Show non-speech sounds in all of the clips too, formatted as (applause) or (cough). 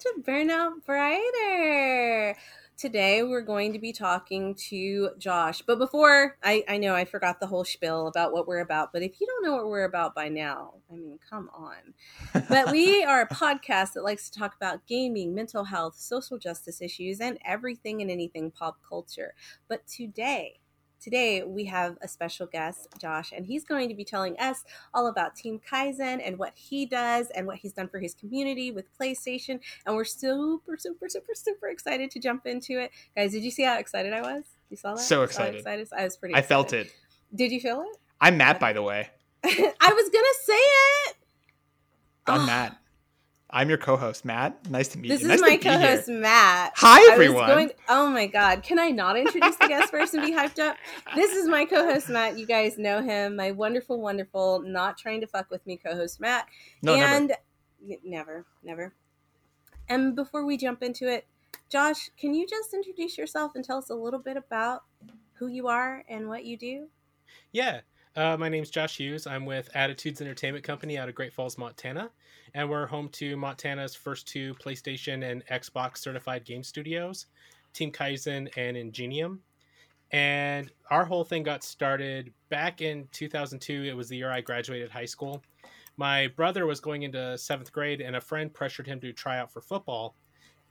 to Burnout Brighter. Today we're going to be talking to Josh. But before, I, I know I forgot the whole spiel about what we're about, but if you don't know what we're about by now, I mean, come on. but we (laughs) are a podcast that likes to talk about gaming, mental health, social justice issues, and everything and anything pop culture. But today, Today, we have a special guest, Josh, and he's going to be telling us all about Team Kaizen and what he does and what he's done for his community with PlayStation. And we're super, super, super, super excited to jump into it. Guys, did you see how excited I was? You saw that? So excited. excited? I was pretty I felt it. Did you feel it? I'm Matt, (laughs) by the way. I was going to say it. I'm ah. Oh. Matt. I'm your co-host, Matt. Nice to meet This you. This is nice my to be here. co-host Matt. Hi, everyone. going- oh my god, can I not introduce the guest first and be hyped up? This is my co-host Matt. You guys know him, my wonderful, wonderful, not trying to fuck with me co-host Matt. No, never. and N- never, never. And before we jump into it, Josh, can you just introduce yourself and tell us a little bit about who you are and what you do? Yeah. Uh, my name's Josh Hughes. I'm with Addatudez Entertainment Company out of Great Falls, Montana. And we're home to Montana's first two PlayStation and Xbox certified game studios, Team Kaizen and Ingenium. And our whole thing got started back in 2002. It was the year I graduated high school. My brother was going into seventh grade, and a friend pressured him to try out for football.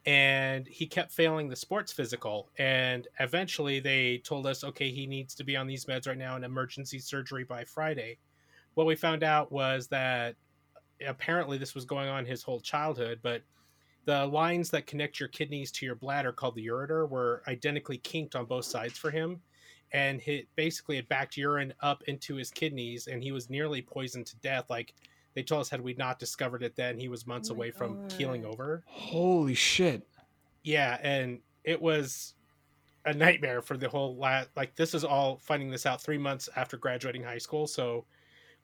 And he kept failing the sports physical. And eventually they told us, okay, he needs to be on these meds right now and emergency surgery by Friday. What we found out was that apparently this was going on his whole childhood, but the lines that connect your kidneys to your bladder, called the ureter, were identically kinked on both sides for him. And hit basically it backed urine up into his kidneys, and he was nearly poisoned to death. Like they told us, had we not discovered it then, he was months Oh my away from keeling over. Holy shit. Yeah, and it was a nightmare for the whole la like this is all finding this out 3 months after graduating high school, so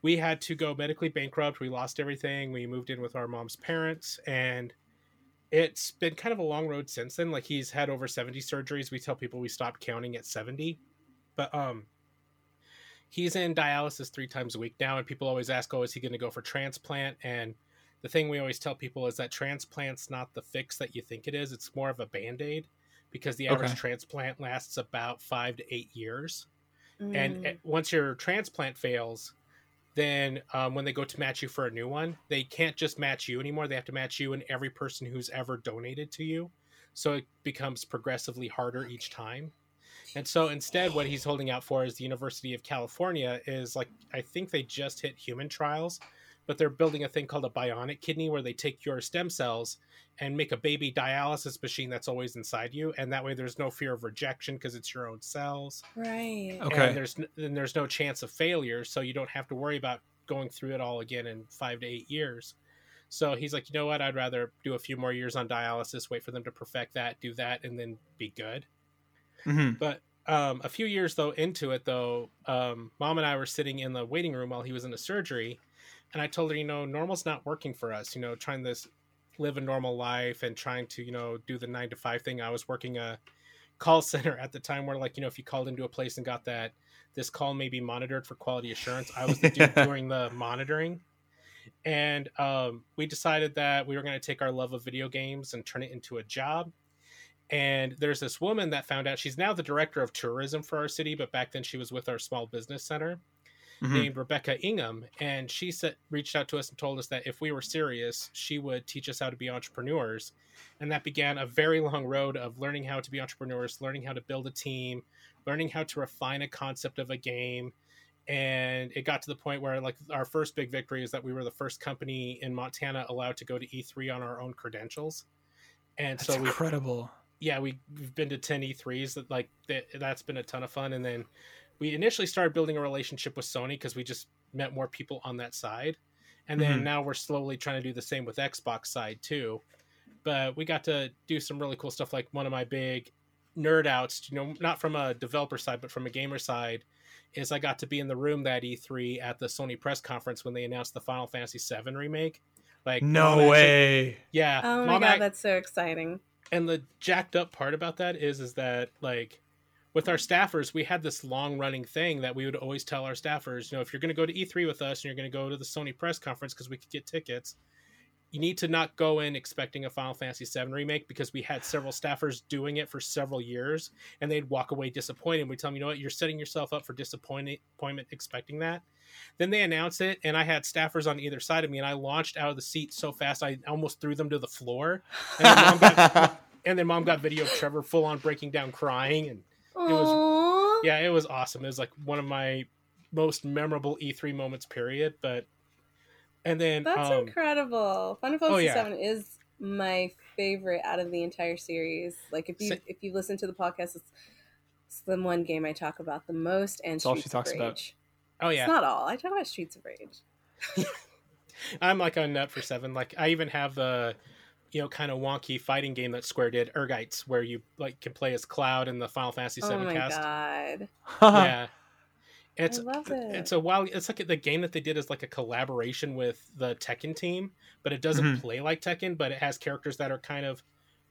we had to go medically bankrupt. We lost everything. We moved in with our mom's parents and it's been kind of a long road since then. Like he's had over 70 surgeries. We tell people we stopped counting at 70. But um he's in dialysis 3 times a week now and people always ask, "Oh, is he going to go for transplant?" And the thing we always tell people is that transplant's not the fix that you think it is. It's more of a band-aid because the average Okay. transplant lasts about 5 to 8 years Mm. and once your transplant fails then um, when they go to match you for a new one they can't just match you anymore they have to match you and every person who's ever donated to you so it becomes progressively harder each time and so instead what he's holding out for is the university of california is like i think they just hit human trials but they're building a thing called a bionic kidney where they take your stem cells and make a baby dialysis machine that's always inside you and that way there's no fear of rejection because it's your own cells right. Okay. and there's n- then there's no chance of failure so you don't have to worry about going through it all again in five to eight years so he's like you know what i'd rather do a few more years on dialysis wait for them to perfect that do that and then be good hmm but um, a few years though into it though um, mom and i were sitting in the waiting room while he was in a surgery and i told her you know normal's not working for us you know trying this live a normal life and trying to you know do the nine to five thing. I was working a call (laughs) center at the time where like you know if you called into a place and got that this call may be monitored for quality assurance i was the dude (laughs) doing the monitoring. And um, we decided that we were going to take our love of video games and turn it into a job and there's this woman that found out she's now the director of tourism for our city but back then she was with our small business center Mhm. named rebecca ingham and she said, reached out to us and told us that if we were serious she would teach us how to be entrepreneurs and that began a very long road of learning how to be entrepreneurs learning how to build a team learning how to refine a concept of a game and it got to the point where like our first big victory is that we were the first company in montana allowed to go to e3 on our own credentials and That's so we incredible. Yeah, we, we've been to 10 E3s that like that, that's been a ton of fun. And then we initially started building a relationship with Sony because we just met more people on that side. And then Mhm. now we're slowly trying to do the same with Xbox side too. But we got to do some really cool stuff. Like one of my big nerd outs, you know, not from a developer side, but from a gamer side, is I got to be in the room that E3 at the Sony press conference when they announced the Final Fantasy VII remake. Like Mom No actually- way. yeah. Oh my god, ac- that's so exciting. And the jacked up part about that is is that like with our staffers we had this long running thing that we would always tell our staffers you know if you're going to go to e3 with us and you're going to go to the sony press conference because we could get tickets you need to not go in expecting a Final Fantasy VII remake because we had several staffers doing it for several years, and they'd walk away disappointed. We tell them, you know what, you're setting yourself up for disappointment expecting that. Then they announced it, and I had staffers on either side of me, and I launched out of the seat so fast I almost threw them to the floor. And then mom got, (laughs) and then mom got video of Trevor full on breaking down crying, and Aww. it was yeah, it was awesome. It was like one of my most memorable E3 moments, period. But and then That's um, incredible. Final Fantasy oh, yeah. Seven is my favorite out of the entire series. Like if you if you listen to the podcast, it's, it's the one game I talk about the most, and It's all she talks about. Rage. oh yeah, It's not all. I talk about Streets of Rage. (laughs) I'm like a nut for seven. Like I even have the you know kind of wonky fighting game that Square did, Ehrgeiz, where you like can play as Cloud in the Final Fantasy Oh VII my cast. god, Yeah, (laughs) it's I love it. it's a wild. It's like the game that they did is like a collaboration with the Tekken team, but it doesn't Mhm. play like Tekken. But it has characters that are kind of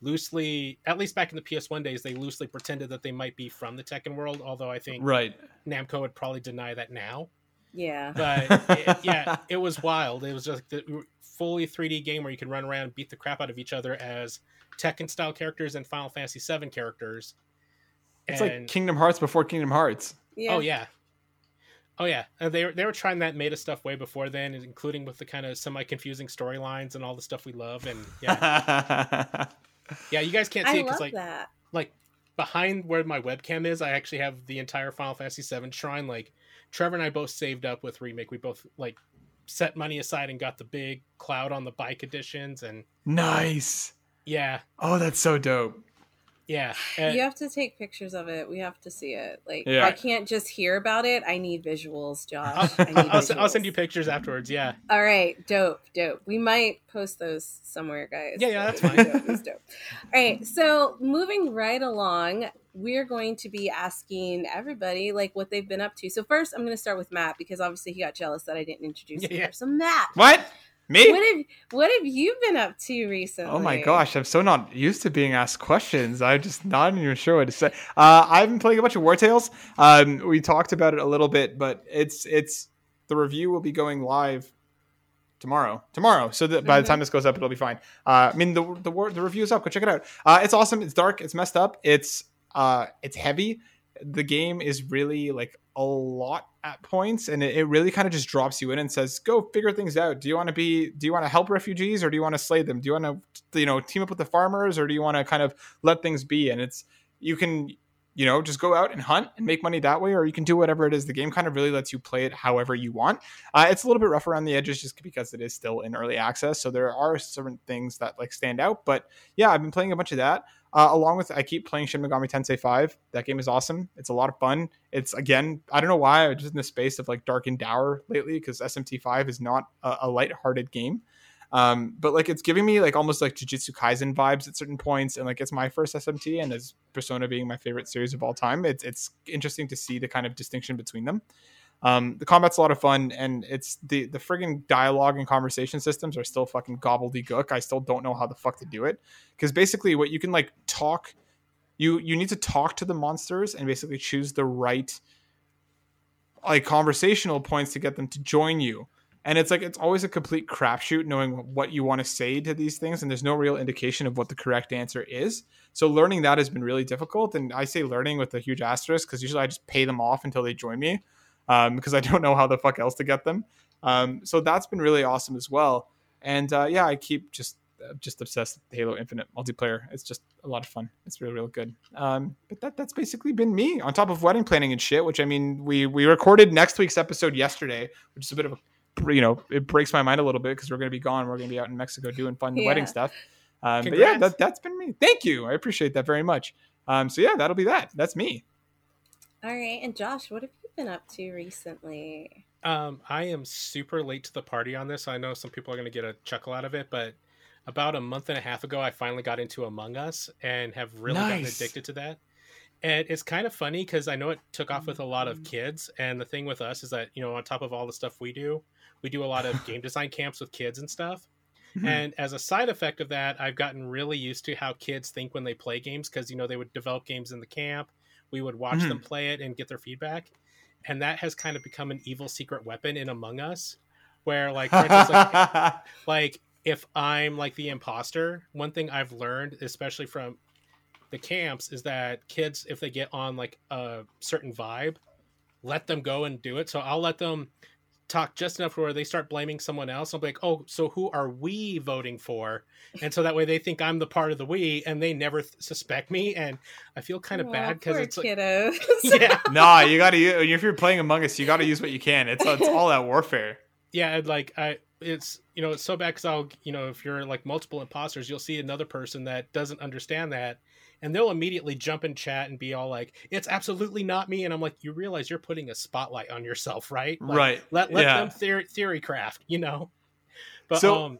loosely, at least back in the PS1 days, they loosely pretended that they might be from the Tekken world. Although I think right. Namco would probably deny that now. yeah. But (laughs) it, yeah, it was wild. It was just the fully 3D game where you can run around, and beat the crap out of each other as Tekken style characters and Final Fantasy VII characters. It's And- like Kingdom Hearts before Kingdom Hearts. yeah. Oh yeah. Oh yeah, and they they were trying that meta stuff way before then, including with the kind of semi confusing storylines and all the stuff we love. And yeah, (laughs) yeah, you guys can't see I it because like that. like behind where my webcam is, I actually have the entire Final Fantasy VII shrine. Like Trevor and I both saved up with remake. We both like set money aside and got the big cloud on the bike editions, and nice. yeah, Oh, that's so dope. Yeah, uh, you have to take pictures of it. We have to see it. Like Yeah. I can't just hear about it. I need visuals, Josh. I need (laughs) I'll, se- I'll send you pictures afterwards. Yeah, All right, dope, dope. We might post those somewhere, guys. Yeah, yeah, that's fine. Dope, it's dope. All right, so moving right along, we're going to be asking everybody like what they've been up to. So first, I'm going to start with Matt because obviously he got jealous that I didn't introduce Yeah, him. yeah. So Matt, What? Me? what have what have you been up to recently? Oh my gosh, I'm so not used to being asked questions. I'm just not even sure what to say. Uh, I've been playing a bunch of War Tales. Um, we talked about it a little bit, but it's it's the review will be going live tomorrow. Tomorrow, so that by the time this goes up, it'll be fine. Uh, I mean, the the war, the review is up. Go check it out. Uh, it's awesome. It's dark. It's messed up. It's uh, it's heavy. The game is really like a lot at points, and it, it really kind of just drops you in and says, "Go figure things out. Do you want to be? Do you want to help refugees, or do you want to slay them? Do you want to, you know, team up with the farmers, or do you want to kind of let things be?" And it's you can you know just go out and hunt and make money that way or you can do whatever it is the game kind of really lets you play it however you want uh, it's a little bit rough around the edges just because it is still in early access so there are certain things that like stand out but yeah i've been playing a bunch of that uh, along with i keep playing shin megami tensei 5 that game is awesome. It's a lot of fun. It's again i don't know why i'm just in the space of like dark and dour lately because smt5 is not a, a light-hearted game. Um, but like it's giving me like almost like Jujutsu Kaisen vibes at certain points, and like it's my first SMT, and as Persona being my favorite series of all time, it's it's interesting to see the kind of distinction between them. Um, the combat's a lot of fun, and it's the the friggin' dialogue and conversation systems are still fucking gobbledygook. I still don't know how the fuck to do it. Because basically, what you can like talk, you you need to talk to the monsters and basically choose the right like conversational points to get them to join you. And it's like it's always a complete crapshoot knowing what you want to say to these things and there's no real indication of what the correct answer is. So learning that has been really difficult and i say learning with a huge asterisk because usually i just pay them off until they join me um, (laughs) because i don't know how the fuck else to get them um, so that's been really awesome as well and uh, yeah i keep just uh, just obsessed with halo infinite multiplayer it's just a lot of fun it's really real good um, but that that's basically been me on top of wedding planning and shit which i mean we we recorded next week's episode yesterday which is a bit of a you know, it breaks my mind a little bit because we're going to be gone. We're going to be out in Mexico doing fun Yeah. wedding stuff. Um, but yeah, that, that's been me. Thank you. I appreciate that very much. Um, so yeah, that'll be that. That's me. All right, and Josh, what have you been up to recently? Um, I am super late to the party on this. I know some people are going to get a chuckle out of it, but about a month and a half ago, I finally got into Among Us and have really gotten addicted to that. And it's kind of funny because I know it took off with a lot of kids. And the thing with us is that, you know, on top of all the stuff we do, we do a lot of game (laughs) design camps with kids and stuff. Mhm. And as a side effect of that, I've gotten really used to how kids think when they play games because, you know, they would develop games in the camp. We would watch them play it and get their feedback. And that has kind of become an evil secret weapon in Among Us, where, like, instance, like, (laughs) like if I'm like the imposter, one thing I've learned, especially from the camps, is that kids, if they get on like a certain vibe, let them go and do it. So I'll let them talk just enough where they start blaming someone else. I'll be like, oh, so who are we voting for? And so that way they think I'm the part of the we and they never th- suspect me. And I feel kind of Aw, bad because poor it's like, kiddos. (laughs) (laughs) yeah, nah, you gotta. If you're playing Among Us, you gotta use what you can. It's it's all that warfare. yeah, and, like I, it's you know it's so bad because I'll you know if you're like multiple imposters, you'll see another person that doesn't understand that, and they'll immediately jump in chat and be all like, "It's absolutely not me," and I'm like, "You realize you're putting a spotlight on yourself, right? Like, right. Let let Yeah. them theory theory craft, you know." But So- um,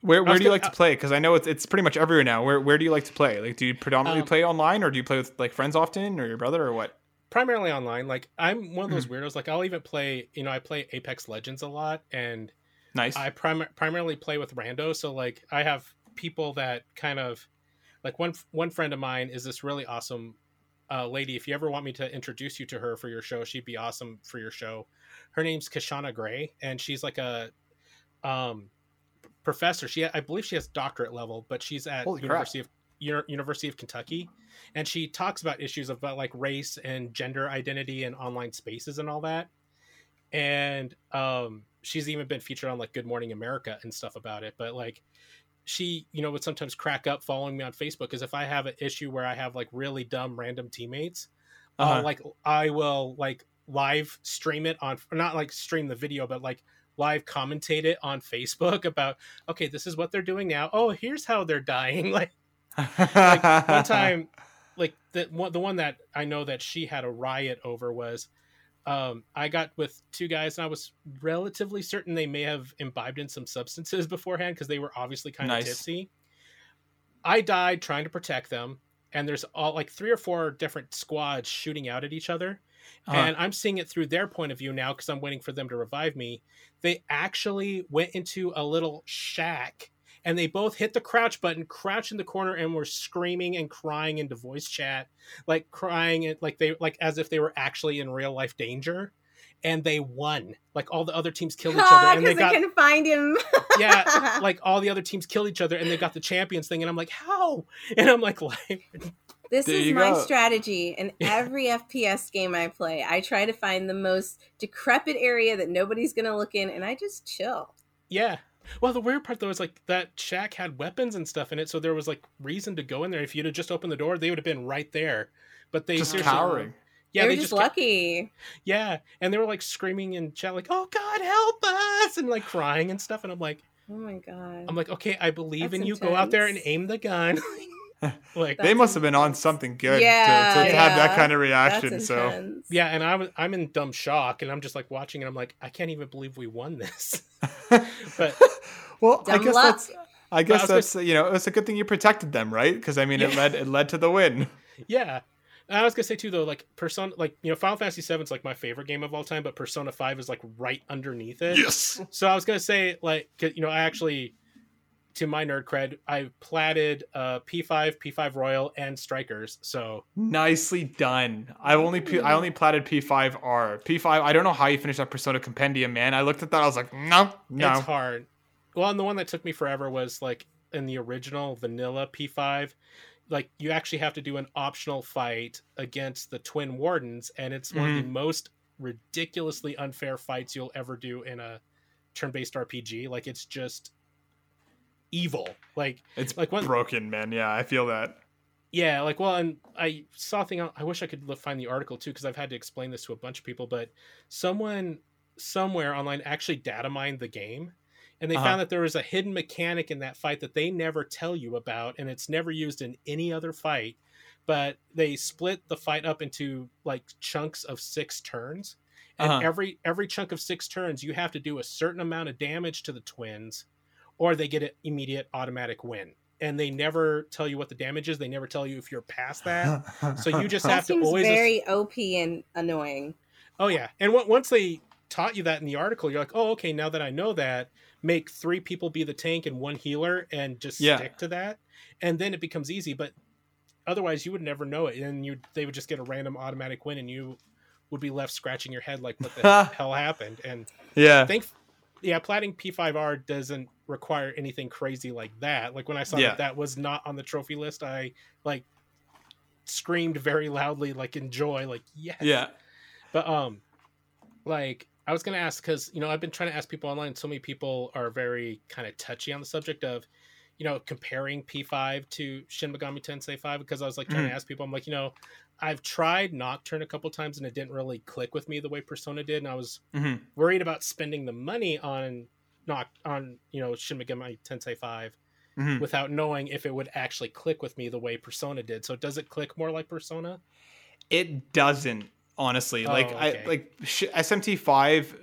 Where, where do you gonna- like to play? Because I know it's, it's pretty much everywhere now. Where where do you like to play? Like, do you predominantly Um, play online, or do you play with like friends often, or your brother, or what? primarily online. Like I'm one of Hmm. those weirdos. Like I'll even play, you know, I play Apex Legends a lot, and Nice. I prim- primarily play with rando. So like I have people that kind of like one one friend of mine is this really awesome uh, lady. If you ever want me to introduce you to her for your show, she'd be awesome for your show. Her name's Kishonna Gray, and she's like a um, professor. She I believe she has doctorate level, but she's at Holy crap. University of University of Kentucky, and she talks about issues about like race and gender identity and online spaces and all that. And um, she's even been featured on like Good Morning America and stuff about it. But like, she you know would sometimes crack up following me on Facebook because if I have an issue where I have like really dumb random teammates, Uh-huh. uh, like I will like live stream it on not like stream the video, but like live commentate it on Facebook about okay, this is what they're doing now. Oh, here's how they're dying. (laughs) Like like one (laughs) time like the one the one that I know that she had a riot over was um I got with two guys and I was relatively certain they may have imbibed in some substances (laughs) beforehand because they were obviously kind Nice. of tipsy. I died trying to protect them and there's all like three or four different squads shooting out at each other Uh-huh. and I'm seeing it through their point of view now because I'm waiting for them to revive me. They actually went into a little shack and they both hit the crouch button, crouched in the corner, and were screaming and crying into voice chat, like crying it like they like as if they were actually in real life danger. And they won. Like all the other teams killed each (laughs) other, and they because got I couldn't find him. (laughs) yeah, (laughs) like all the other teams killed each other, and they got the champions thing. And I'm like, how? And I'm like, like This There is my go. strategy in every FPS game I play. I try to find the most decrepit area that nobody's going to look in, and I just chill. Yeah. Well, the weird part though is like that shack had weapons and stuff in it, so there was like reason to go in there. If you'd have just opened the door, they would have been right there. But they just seriously, cowering. yeah, they were they just, just kept- lucky. yeah, and they were like screaming and chat like, "Oh God, help us!" and like crying and stuff. And I'm like, Oh my god. I'm like, okay, I believe That's in you. Go out there and aim the gun. (laughs) (laughs) like, They That's must have been on something good Yeah, to, to, to have that kind of reaction. So yeah, and I was I'm in dumb shock, and I'm just like watching, and I'm like, I can't even believe we won this. (laughs) But well, I guess luck. that's I guess was gonna- that's you know it's a good thing you protected them, right? Because I mean it led it led to the win. (laughs) Yeah. I was gonna say too though, like Persona, like you know, Final Fantasy VII is like my favorite game of all time, but Persona Five is like right underneath it. Yes. So I was gonna say, like, you know, I actually, to my nerd cred, I platted uh, P5, P5 Royal, and Strikers. So Nicely done. I only P- I only platted P5R. P5. I don't know how you finished that Persona Compendium, man. I looked at that. I was like, no, no. it's hard. Well, and the one that took me forever was like in the original vanilla P5. Like you actually have to do an optional fight against the Twin Wardens, and it's one of the most ridiculously unfair fights you'll ever do in a turn-based RPG. Like it's just evil. Like It's like broken, man. Yeah, I feel that. Yeah, like well, and I saw a thing. I wish I could find the article too because I've had to explain this to a bunch of people. But someone somewhere online actually data mined the game, and they Uh-huh. found that there was a hidden mechanic in that fight that they never tell you about, and it's never used in any other fight. But they split the fight up into like chunks of six turns, and Uh-huh. every every chunk of six turns, you have to do a certain amount of damage to the twins, or they get an immediate automatic win. And they never tell you what the damage is. They never tell you if you're past that. So you just (laughs) that have to seems always. very OP and annoying. Oh yeah, and w- once they taught you that in the article, you're like, oh okay, now that I know that, make three people be the tank and one healer, and just Yeah. stick to that, and then it becomes easy. But otherwise, you would never know it, and you they would just get a random automatic win, and you would be left scratching your head like, what the (laughs) hell happened? And yeah. thank yeah, platting P5R doesn't require anything crazy like that. Like when I saw Yeah. that that was not on the trophy list, I like screamed very loudly, like in joy, like yes. Yeah. But um, like I was gonna ask because you know I've been trying to ask people online. So many people are very kind of touchy on the subject of, you know, comparing P5 to Shin Megami Tensei 5 because I was like trying Mhm. to ask people. I'm like, you know, I've tried Nocturne a couple times and it didn't really click with me the way Persona did, and I was hmm worried about spending the money on not on you know Shin Megami Tensei 5 hmm without knowing if it would actually click with me the way Persona did. So does it click more like Persona? It doesn't honestly. Oh, like okay. I like sh- SMT5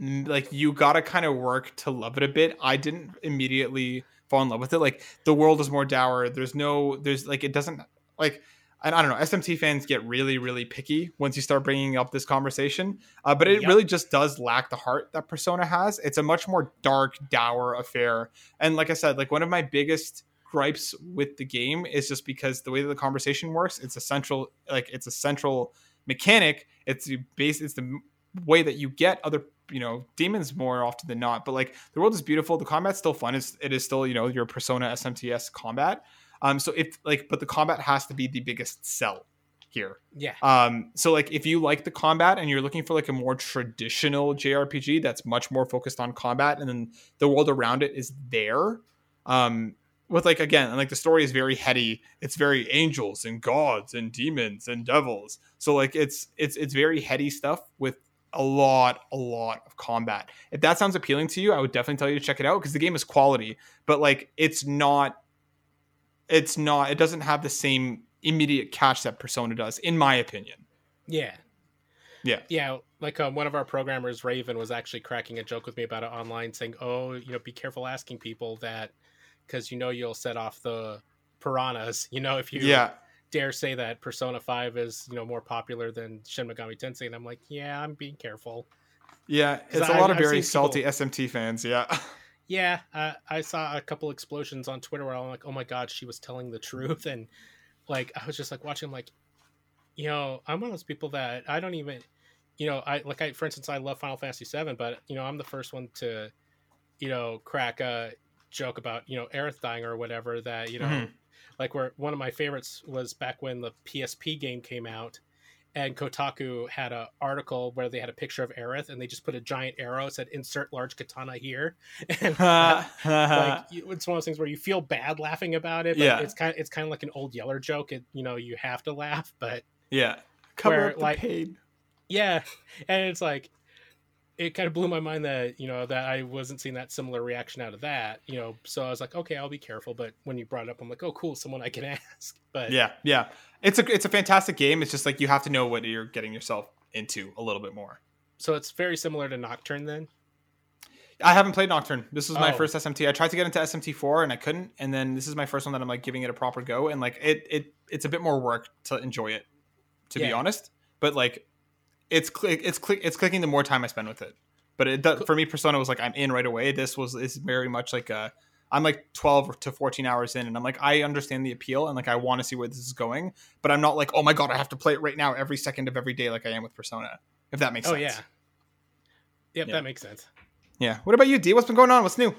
mm, like you got to kind of work to love it a bit. I didn't immediately fall in love with it. Like the world is more dour. There's no there's like it doesn't like I, I don't know. SMT fans get really really picky once you start bringing up this conversation. Uh, but it Yep. really just does lack the heart that Persona has. It's a much more dark, dour affair. And like I said, like one of my biggest gripes with the game is just because the way that the conversation works, it's a central like it's a central mechanic. It's the base. It's the way that you get other you know demons more often than not. But like the world is beautiful. The combat's still fun. It's, it is still you know your Persona SMTS combat. Um, so if like, but the combat has to be the biggest sell here. Yeah. Um, so like if you like the combat and you're looking for like a more traditional JRPG that's much more focused on combat and then the world around it is there. Um, with like again, and like the story is very heady. It's very angels and gods and demons and devils. So like it's it's it's very heady stuff with a lot a lot of combat. If that sounds appealing to you, I would definitely tell you to check it out because the game is quality, but like it's not it's not it doesn't have the same immediate catch that Persona does in my opinion. Yeah. Yeah. Yeah. Like um, one of our programmers, Raven, was actually cracking a joke with me about it online, saying, "Oh, you know, be careful asking people that, because you know you'll set off the piranhas. (laughs) You know, if you Yeah. dare say that Persona Five is you know more popular than Shin Megami Tensei." And I'm like, "Yeah, I'm being careful." Yeah, it's a I- lot of I've very salty people- SMT fans. Yeah, (laughs) Yeah, uh, I saw a couple explosions on Twitter where I'm like, "Oh my god, she was telling the truth," and like I was just like watching, like, you know, I'm one of those people that I don't even, you know, I like I for instance, I love Final Fantasy VII, but you know, I'm the first one to, you know, crack a joke about you know Aerith dying or whatever that you know, Mhm. like where one of my favorites was back when the PSP game came out. And Kotaku had an article where they had a picture of Aerith, and they just put a giant arrow said "Insert large katana here," (laughs) and (laughs) (laughs) like it's one of those things where you feel bad laughing about it but Yeah. it's kind of it's kind of like an old yeller joke it, you know you have to laugh but yeah, cover Where, up the like- pain. yeah and it's like it kind of blew my mind that you know that i wasn't seeing that similar reaction out of that you know so i was like okay i'll be careful but when you brought it up i'm like oh cool someone i can (laughs) ask but Yeah, yeah, it's a it's a fantastic game. It's just like you have to know what you're getting yourself into a little bit more. so it's very similar to nocturne then I haven't played Nocturne. This was my Oh. first SMT. I tried to get into SMT4 and I couldn't, and then this is my first one that I'm like giving it a proper go, and like it it it's a bit more work to enjoy it, to be honest. But like, it's click it's click it's clicking the more time I spend with it. But it does, for me, Persona was like I'm in right away. This was is very much like a I'm like 12 to 14 hours in, and I'm like I understand the appeal and like I want to see where this is going, but I'm not like oh my god I have to play it right now every second of every day like I am with Persona. If that makes oh sense. yeah yep Yeah. that makes sense Yeah. What about you, D? What's been going on? What's new?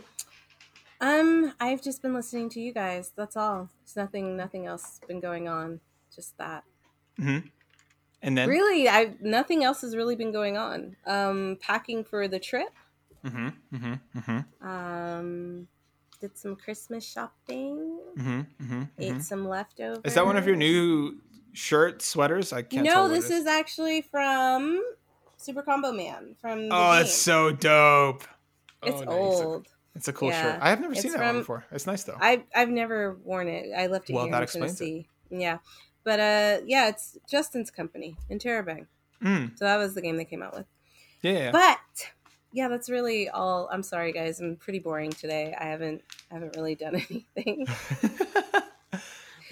Um, I've just been listening to you guys. That's all. There's nothing, nothing else been going on. Just that. Mm-hmm. And then. really, I nothing else has really been going on. Um, packing for the trip. Mm-hmm. Mm-hmm. Mm-hmm. Um, did some Christmas shopping. Mm-hmm. Mm-hmm. Ate some leftovers. Is that one of your new shirt sweaters? I can't. tell No, this is actually from Super Combo Man from. Oh, game. it's so dope. It's Oh, nice. old. It's a cool Yeah. shirt. I have never It's seen that one before. It's nice though. I've I've never worn it. I left it Well, here that in explains it. Tennessee. Yeah, but uh, yeah, it's Justin's company in Terabang. Mm. So that was the game they came out with. Yeah. yeah. But yeah, that's really all. I'm sorry, guys. I'm pretty boring today. I haven't I haven't really done (laughs) anything. (laughs)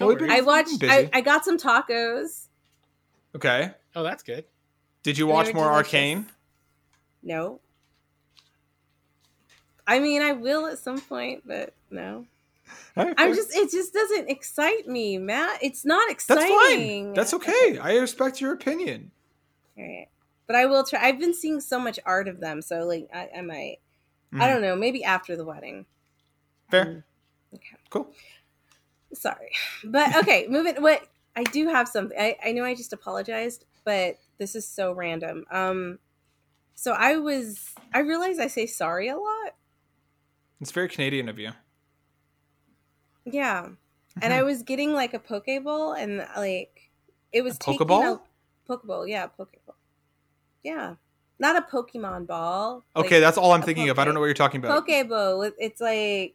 well, been, I we've been watched. I, I got some tacos. okay. oh that's good Did you watch more delicious. Arcane? No. I mean, I will at some point, but no. I'm just. It just doesn't excite me, Matt. It's not exciting. That's fine. That's okay. I respect your opinion. All right. But I will try. I've been seeing so much art of them, so like I, I might, Mhm. I don't know, maybe after the wedding. Fair. Mm, okay. Cool. Sorry. But okay, (laughs) moving what I do have something. I, I know I just apologized, but this is so random. Um so I was I realize I say sorry a lot. It's very Canadian of you. Yeah. And I was getting like a Pokeball and like it was A taking Pokeball? a Pokeball, yeah, Pokeball. Yeah. Not a Pokemon ball. Okay, like, that's all I'm thinking of. I don't know what you're talking about. Pokeball. It's like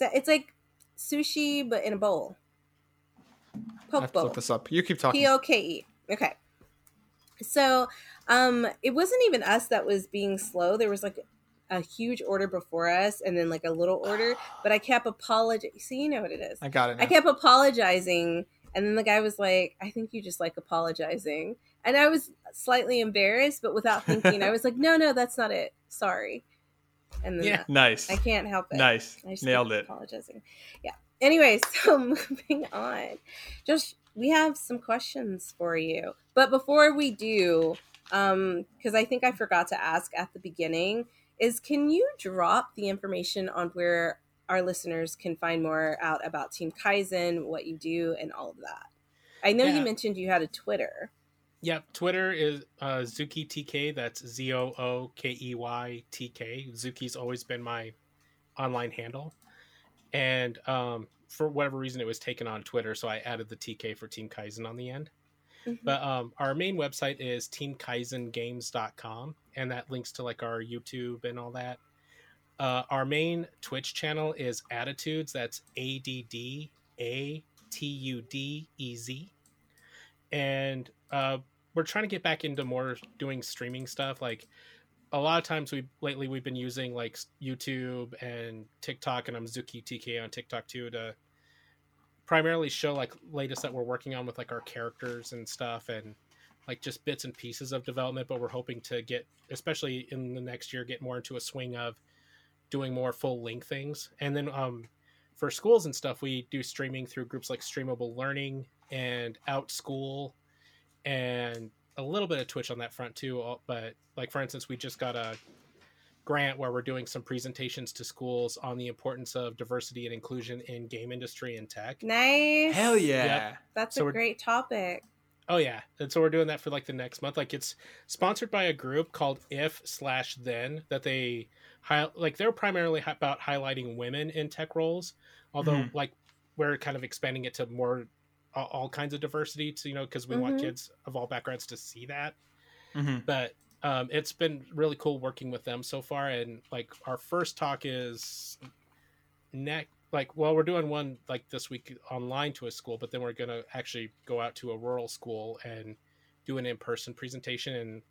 it's like sushi but in a bowl. I have to look Pokeball. this up. You keep talking. P O K E. Okay. So, um, it wasn't even us that was being slow. There was like a huge order before us, and then like a little order. But I kept apologizing. So you know what it is. I got it. I kept apologizing, and then the guy was like, "I think you just like apologizing," and I was slightly embarrassed, but without thinking, I (laughs) was like, "No, no, that's not it. Sorry." And then Yeah. Nice. I can't help it. Nice. I just Nailed it. Apologizing. Yeah. Anyway, (laughs) so moving on. Just we have some questions for you. But before we do, um, because I think I forgot to ask at the beginning, is can you drop the information on where our listeners can find more out about Team Kaizen, what you do, and all of that? I know Yeah. you mentioned you had a Twitter. Yep, Twitter is uh, Zookey TK. That's Z O O K E Y T K. Zookey's always been my online handle, and um, for whatever reason, it was taken on Twitter, so I added the TK for Team Kaizen on the end. Mhm. But um, our main website is teamkaizengames.com, and that links to like our YouTube and all that. Uh, our main Twitch channel is Addatudez. That's A D D A T U D E Z. And uh, we're trying to get back into more doing streaming stuff. Like a lot of times we lately we've been using like YouTube and TikTok, and I'm Zookey TK on TikTok too to primarily show like latest that we're working on with like our characters and stuff and like just bits and pieces of development but we're hoping to get especially in the next year get more into a swing of doing more full length things. And then um for schools and stuff we do streaming through groups like streamable learning and Outschool and a little bit of twitch on that front too but like for instance we just got a grant where we're doing some presentations to schools on the importance of diversity and inclusion in game industry and tech Nice. Hell yeah. That's So a great topic. Oh yeah, and so we're doing that for like the next month. Like it's sponsored by a group called If slash Then that they hi- like they're primarily hi- about highlighting women in tech roles. Although Mhm. like we're kind of expanding it to more all, all kinds of diversity to you know because we want Mhm. kids of all backgrounds to see that. hmm But um, it's been really cool working with them so far. And like our first talk is next. Like, well, we're doing one like this week online to a school, but then we're gonna actually go out to a rural school and do an in-person presentation. And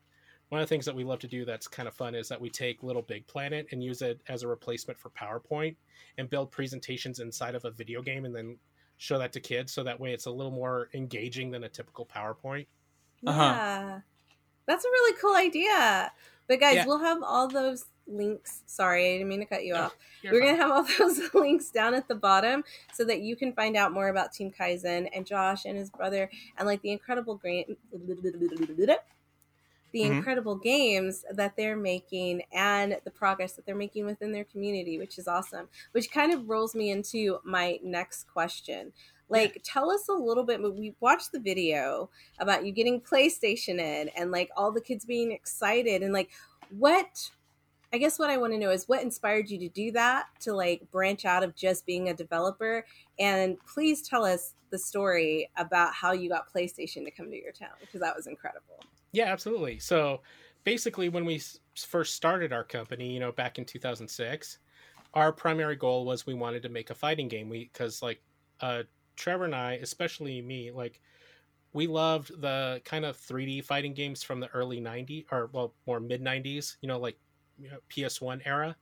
one of the things that we love to do that's kind of fun is that we take Little Big Planet and use it as a replacement for PowerPoint and build presentations inside of a video game and then show that to kids so that way it's a little more engaging than a typical PowerPoint. Uh-huh. That's a really cool idea. But guys, Yeah. we'll have all those links. Sorry, I didn't mean to cut you No, off. We're going to have all (laughs) those links down at the bottom so that you can find out more about Team Kaizen and Josh and his brother and like the incredible grant the Mhm. incredible games that they're making and the progress that they're making within their community, which is awesome. Which kind of rolls me into my next question. Like, tell us a little bit. We watched the video about you getting PlayStation in and like all the kids being excited and like what I guess what I want to know is what inspired you to do that, to like branch out of just being a developer. And please tell us the story about how you got PlayStation to come to your town because that was incredible. Yeah, absolutely. So basically, when we first started our company, you know, back in 2006, our primary goal was we wanted to make a fighting game. We because like uh, Trevor and I, especially me, like we loved the kind of 3D fighting games from the early 90s or well, more mid 90s. You know, like you know, PS1 era.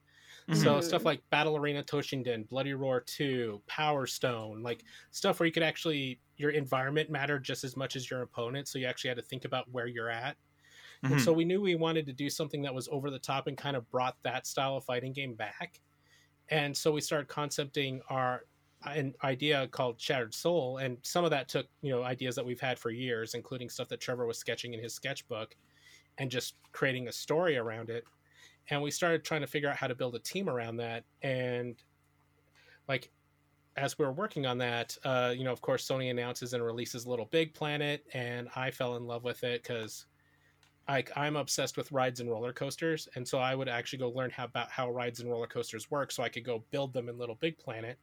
So Mhm. stuff like Battle Arena Toshinden, Bloody Roar 2, Power Stone, like stuff where you could actually your environment mattered just as much as your opponent, so you actually had to think about where you're at. And Mhm. so we knew we wanted to do something that was over the top and kind of brought that style of fighting game back. And so we started concepting our an idea called Shattered Soul, and some of that took you know ideas that we've had for years, including stuff that Trevor was sketching in his sketchbook, and just creating a story around it. and we started trying to figure out how to build a team around that. And like as we were working on that uh, you know of course sony announces and releases little big planet and i fell in love with it because like i'm obsessed with rides and roller coasters. And so i would actually go learn how about how rides and roller coasters work so i could go build them in little big planet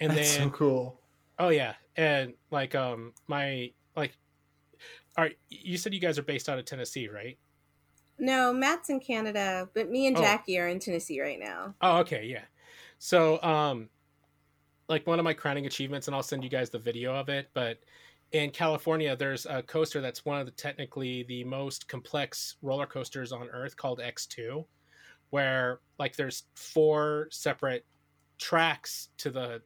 and That's then so cool. oh yeah and like um my like all right you said you guys are based out of tennessee right No, Matt's in Canada, but me and Oh. Jackie are in Tennessee right now. Oh, okay, yeah. So, um, like one of my crowning achievements, and I'll send you guys the video of it. But in California, there's a coaster that's one of the technically the most complex roller coasters on Earth called X2, where like there's four separate tracks to the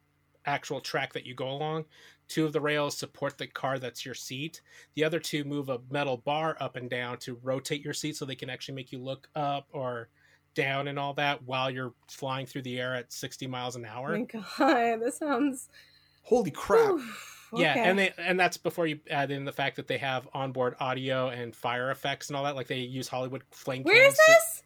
actual track that you go along. Two of the rails support the car that's your seat. The other two move a metal bar up and down to rotate your seat so they can actually make you look up or down and all that while you're flying through the air at 60 miles an Oh hour. my (laughs) god, this sounds. Holy crap! Oof, Yeah, and they and that's before you add in the fact that they have onboard audio and fire effects and all that. Like they use Hollywood flame. Where is cans to- this?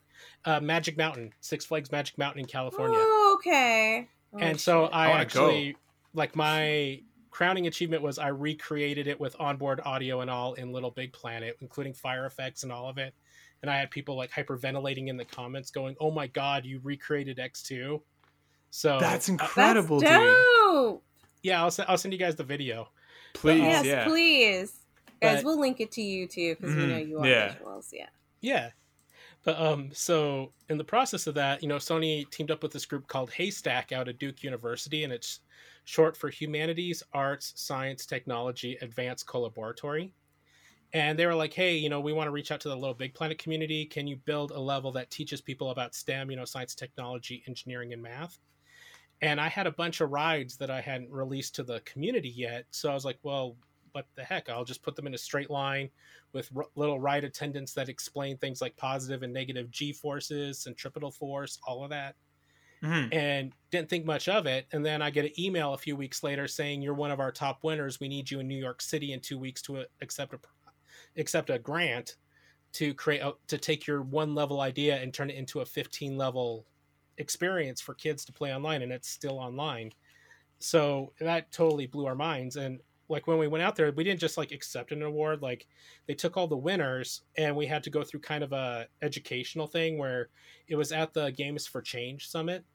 uh, Magic Mountain, Six Flags Magic Mountain in California. Oh, okay. Oh, and so shit. I, I wanna actually like my crowning achievement was I recreated it with onboard audio and all in Little Big Planet, including fire effects and all of it. And I had people like hyperventilating in the comments, going, "Oh my god, you recreated X 2 So That's uh, incredible, That's dude. yeah, I'll, se- I'll send you guys the video. Please, yes, yeah. please. Guys, But- we'll link it to you too because we Mhm, know you are yeah. visuals. Yeah. Yeah. But um so in the process of that, you know, Sony teamed up with this group called HASTAC out of Duke University and it's short for Humanities, Arts, Science, Technology Advanced Collaboratory. And they were like, "Hey, you know, we want to reach out to the Little Big Planet community. Can you build a level that teaches people about STEM, you know, science, technology, engineering and math?" And I had a bunch of rides that I hadn't released to the community yet. So I was like, "Well, what the heck? I'll just put them in a straight line with r- little ride attendants that explain things like positive and negative g forces, centripetal force, all of that. Mhm. And didn't think much of it. And then I get an email a few weeks later saying, You're one of our top winners. We need you in New York City in two weeks to accept a, accept a grant to create a, to take your one level idea and turn it into a 15 level experience for kids to play online and it's still online so that totally blew our minds and like when we went out there we didn't just like accept an award like they took all the winners and we had to go through kind of a educational thing where it was at the games for change summit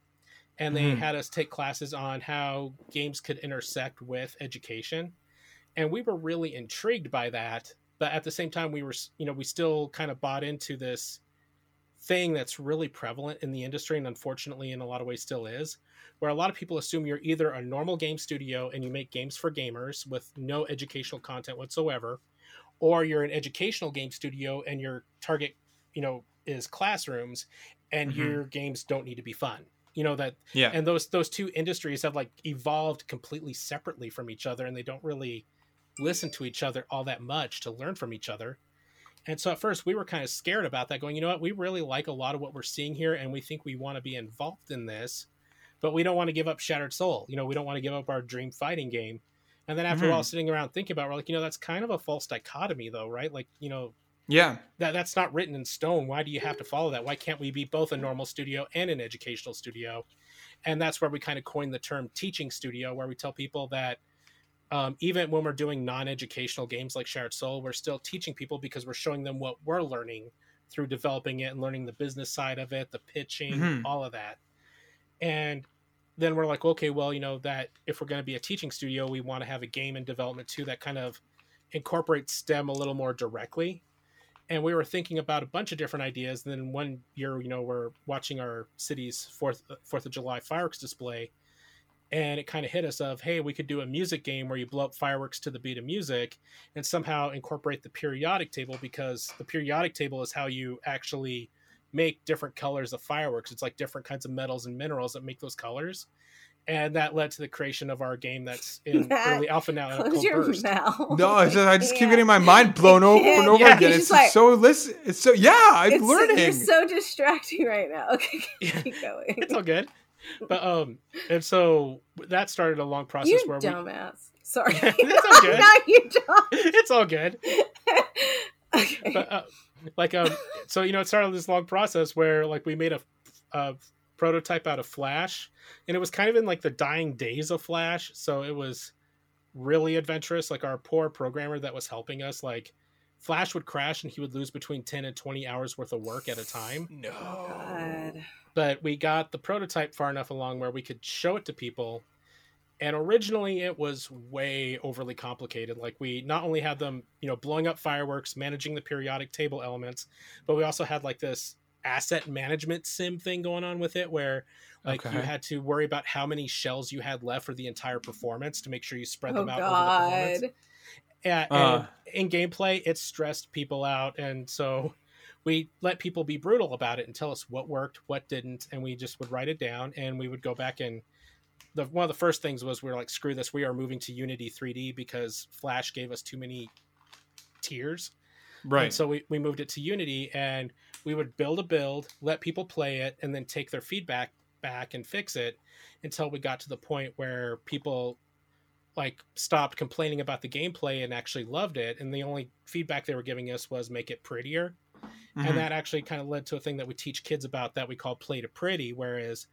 and they Mhm. had us take classes on how games could intersect with education and we were really intrigued by that but at the same time we were you know we still kind of bought into this thing that's really prevalent in the industry and unfortunately in a lot of ways still is where a lot of people assume you're either a normal game studio and you make games for gamers with no educational content whatsoever or you're an educational game studio and your target you know is classrooms and Mhm. your games don't need to be fun you know that Yeah. and those those two industries have like evolved completely separately from each other and they don't really listen to each other all that much to learn from each other and so at first we were kind of scared about that going you know what we really like a lot of what we're seeing here and we think we want to be involved in this but we don't want to give up shattered soul you know we don't want to give up our dream fighting game and then after Mhm. all sitting around thinking about it, we're like you know that's kind of a false dichotomy though right like you know yeah. that that's not written in stone. Why do you have to follow that? Why can't we be both a normal studio and an educational studio? And that's where we kind of coined the term teaching studio, where we tell people that um, even when we're doing non-educational games like Shattered Soul, we're still teaching people because we're showing them what we're learning through developing it and learning the business side of it, the pitching, Mhm. all of that. And then we're like, okay, well, you know, that if we're going to be a teaching studio, we want to have a game in development too that kind of incorporates STEM a little more directly. And we were thinking about a bunch of different ideas. And then one year, you know, we're watching our city's Fourth Fourth of July fireworks display, and it kind of hit us of, hey, we could do a music game where you blow up fireworks to the beat of music, and somehow incorporate the periodic table because the periodic table is how you actually make different colors of fireworks. It's like different kinds of metals and minerals that make those colors. And that led to the creation of our game that's in (laughs) Matt, early alpha now. Close your Burst. mouth. No, it's just, I just keep (laughs) getting my mind blown over and over Yeah. again. He's It's just just like- so listen. It's so yeah. I'm It's, learning. You're so distracting right now. (laughs) Okay, Yeah. keep going. it's all good. But um, and so that started a long process You where dumbass. Sorry. (laughs) (laughs) It's all good. Not you, John. we. It's (laughs) all good. okay. But uh, like um so you know it started this long process where like we made a, a prototype out of flash and it was kind of in like the dying days of flash so it was really adventurous like our poor programmer that was helping us like flash would crash and he would lose between 10 and 20 hours worth of work at a time No. Oh, God. But we got the prototype far enough along where we could show it to people. And originally it was way overly complicated. Like we not only had them you know blowing up fireworks managing the periodic table elements but we also had like this asset management sim thing going on with it where like you had to worry about how many shells you had left for the entire performance to make sure you spread Oh them out over the performance. God. yeah, Uh. and in gameplay, it stressed people out, and so we let people be brutal about it and tell us what worked, what didn't, and we just would write it down, and we would go back and the one of the first things was we were like, screw this, we are moving to Unity 3D because Flash gave us too many tears, Right. and so we, we moved it to Unity, and we would build a build, let people play it, and then take their feedback back and fix it until we got to the point where people like stopped complaining about the gameplay and actually loved it. And the only feedback they were giving us was make it prettier. Mhm. And that actually kind of led to a thing that we teach kids about that we call play to pretty, whereas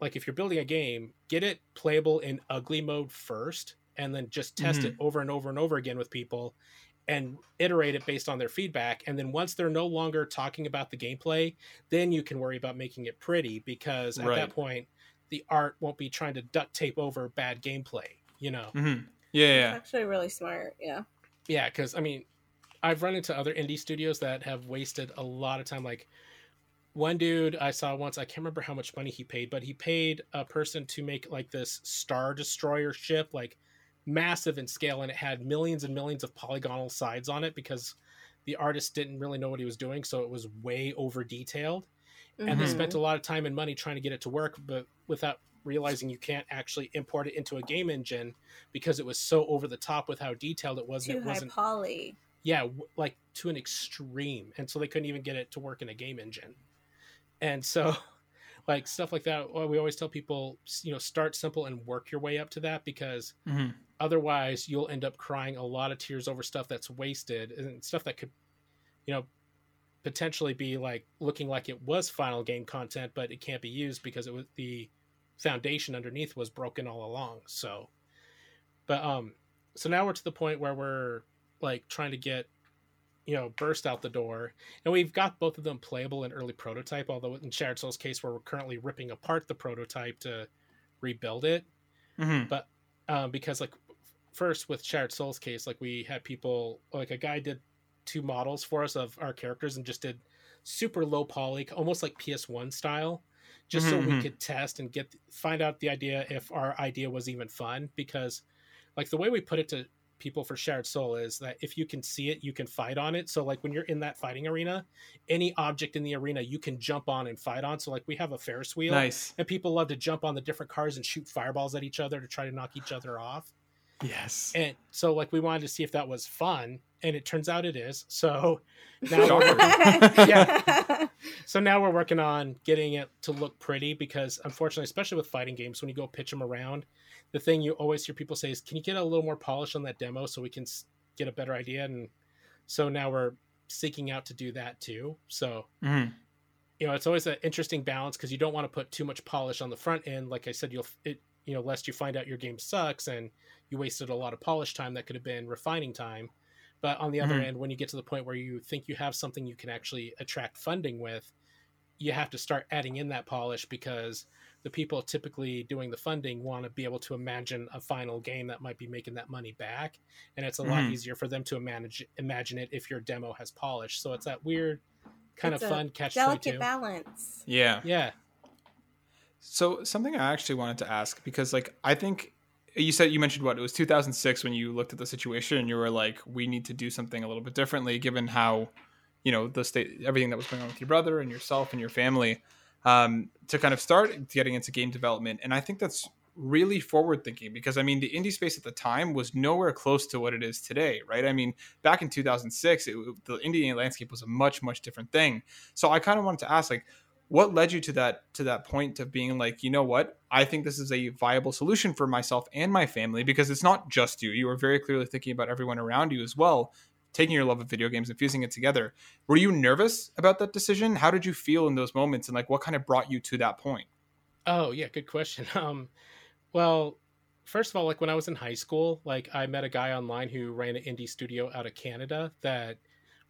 like if you're building a game, get it playable in ugly mode first and then just test it over and over and over again with people and iterate it based on their feedback and then once they're no longer talking about the gameplay then you can worry about making it pretty because at Right. that point the art won't be trying to duct tape over bad gameplay you know Mhm. Yeah, yeah, It's actually really smart. Yeah. yeah because i mean i've run into other indie studios that have wasted a lot of time. Like one dude i saw once i can't remember how much money he paid but he paid a person to make like this star destroyer ship like massive in scale and it had millions and millions of polygonal sides on it because the artist didn't really know what he was doing so it was way over detailed. And they spent mm-hmm. a lot of time and money trying to get it to work but without realizing you can't actually import it into a game engine because it was so over the top with how detailed it was and too it high wasn't poly. Yeah like to an extreme and so they couldn't even get it to work in a game engine and so (laughs) like stuff like that well, we always tell people you know start simple and work your way up to that because Mhm. otherwise you'll end up crying a lot of tears over stuff that's wasted and stuff that could you know potentially be like looking like it was final game content but it can't be used because it was the foundation underneath was broken all along so but um so now we're to the point where we're like trying to get you know burst out the door and we've got both of them playable in early prototype although in Shattered Soul's case where we're currently ripping apart the prototype to rebuild it Mhm. but um, because like first with Shattered Soul's case like we had people like a guy did two models for us of our characters and just did super low poly almost like ps1 style just so Mhm, we mhm. could test and get find out the idea if our idea was even fun because like the way we put it to people for Shattered Soul is that if you can see it you can fight on it so like when you're in that fighting arena any object in the arena you can jump on and fight on so like we have a ferris wheel Nice. and people love to jump on the different cars and shoot fireballs at each other to try to knock each other off Yes. and so like we wanted to see if that was fun and it turns out it is so (laughs) now we're, Yeah. (laughs) so now we're working on getting it to look pretty because unfortunately especially with fighting games when you go pitch them around the thing you always hear people say is can you get a little more polish on that demo so we can get a better idea and so now we're seeking out to do that too so Mhm. you know it's always an interesting balance because you don't want to put too much polish on the front end like i said you'll it you know lest you find out your game sucks and you wasted a lot of polish time that could have been refining time but on the other Mhm. end when you get to the point where you think you have something you can actually attract funding with you have to start adding in that polish because the people typically doing the funding want to be able to imagine a final game that might be making that money back and it's a lot Mhm. easier for them to manage imagine it if your demo has polish so it's that weird kind It's of a fun catch Delicate 22 balance. Yeah. yeah So something I actually wanted to ask because like I think you said you mentioned what it was 2006 when you looked at the situation and you were like we need to do something a little bit differently given how you know the state everything that was going on with your brother and yourself and your family um, to kind of start getting into game development. And I think that's really forward thinking because I mean the indie space at the time was nowhere close to what it is today right? I mean back in 2006 it, the indie landscape was a much much different thing. So I kind of wanted to ask like what led you to that to that point of being like you know what? I think this is a viable solution for myself and my family because it's not just you. You were very clearly thinking about everyone around you as well taking your love of video games and fusing it together. Were you nervous about that decision? How did you feel in those moments, and like what kind of brought you to that point? Oh yeah, good question. (laughs) Um, well, first of all, like when I was in high school, like I met a guy online who ran an indie studio out of Canada that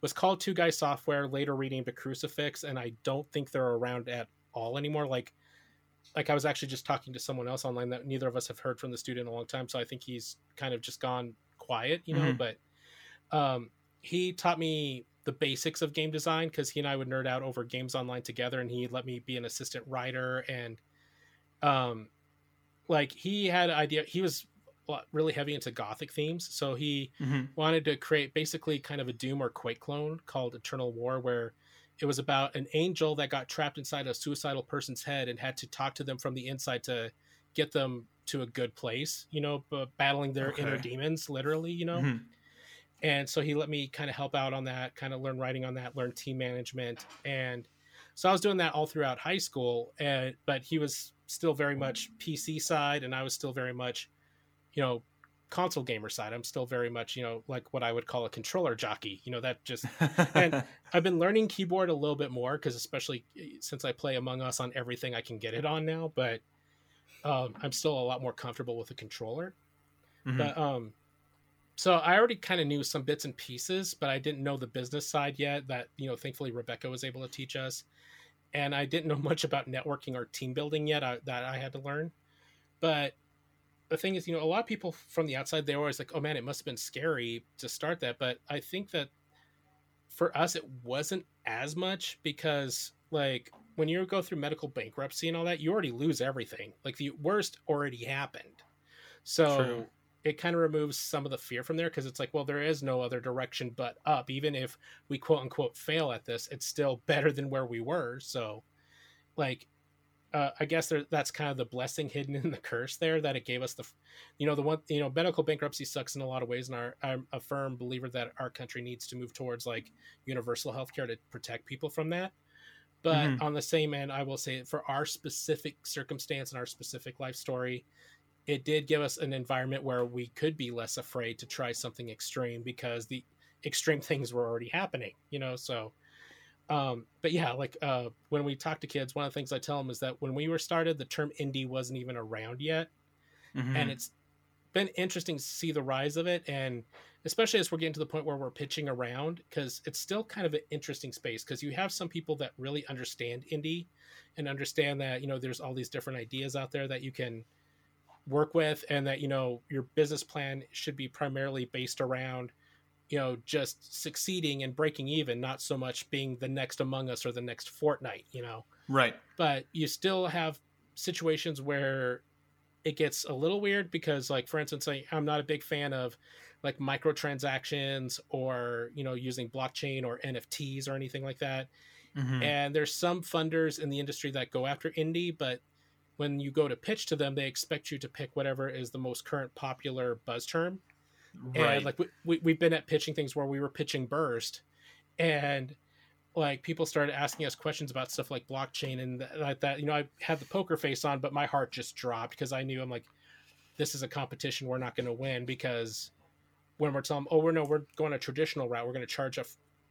was called Two Guys Software. Later reading the Crucifix, and I don't think they're around at all anymore. Like, like I was actually just talking to someone else online that neither of us have heard from the studio in a long time. So I think he's kind of just gone quiet, you know. Mm-hmm. But um, he taught me the basics of game design because he and I would nerd out over games online together, and he let me be an assistant writer and um like he had idea he was really heavy into gothic themes so he mm-hmm. wanted to create basically kind of a doom or quake clone called eternal war where it was about an angel that got trapped inside a suicidal person's head and had to talk to them from the inside to get them to a good place you know battling their okay. inner demons literally you know mm-hmm. And so he let me kind of help out on that kind of learn writing on that learn team management and so I was doing that all throughout high school, and but he was still very much PC side, and I was still very much, you know, console gamer side. I'm still very much, you know, like what I would call a controller jockey. You know, that just and (laughs) I've been learning keyboard a little bit more because especially eh, since I play Among Us on everything I can get it on now, but um, I'm still a lot more comfortable with a controller. Mm-hmm. But um, so I already kind of knew some bits and pieces, but I didn't know the business side yet. That you know, thankfully Rebecca was able to teach us and I didn't know (laughs) much about networking or team building yet I, that I had to learn. But the thing is, you know, a lot of people from the outside they're always like, "Oh man, it must have been scary to start that." But I think that for us, it wasn't as much because, like, when you go through medical bankruptcy and all that, you already lose everything. Like the worst already happened. So True it kind of removes some of the fear from there because it's like, well, there is no other direction but up. Even if we quote unquote fail at this, it's still (laughs) better than where we were. So, like, uh, I guess there, that's kind of the blessing (laughs) hidden in the curse there that it gave us the, you know, the one, you know, medical bankruptcy sucks in a lot of ways. And our, I'm a firm believer that our country needs to move towards like universal healthcare to protect people from that. But mm-hmm. on the same end, I will say for our specific circumstance and our specific life story, it did give us an environment where we could be less afraid to try something extreme because the extreme (laughs) things were already happening, you know. So, um, but yeah, like uh, when we talk to kids, one of the things I tell them is that when we were started, the term indie wasn't even around yet, mm-hmm. and it's been interesting to see the rise of it, and especially as we're getting to the point where we're pitching around, because it's still kind of an interesting space because you have some people that really understand indie and understand that you know there's all these different ideas out there that you can work with and that you know your business plan should be primarily based around you know just succeeding and breaking even not so much being the next among us or the next Fortnite you know? Right. But you still have situations where it gets a little weird because like for instance I, i'm not a big fan of like microtransactions or you know using blockchain or nfts or anything like that. Mm-hmm. and there's some funders in the industry that go after indie but when you go to pitch to them, they expect you to pick whatever is the most current popular buzz term. Right. And like we, we we've been at pitching things where we were pitching burst, and like people started asking us questions about stuff like blockchain and like that. You know, I had the poker face on, but my heart just dropped because I knew I'm like, this is a competition we're not going to win because when we're telling, oh, we're no, we're going a traditional route. We're going to charge a,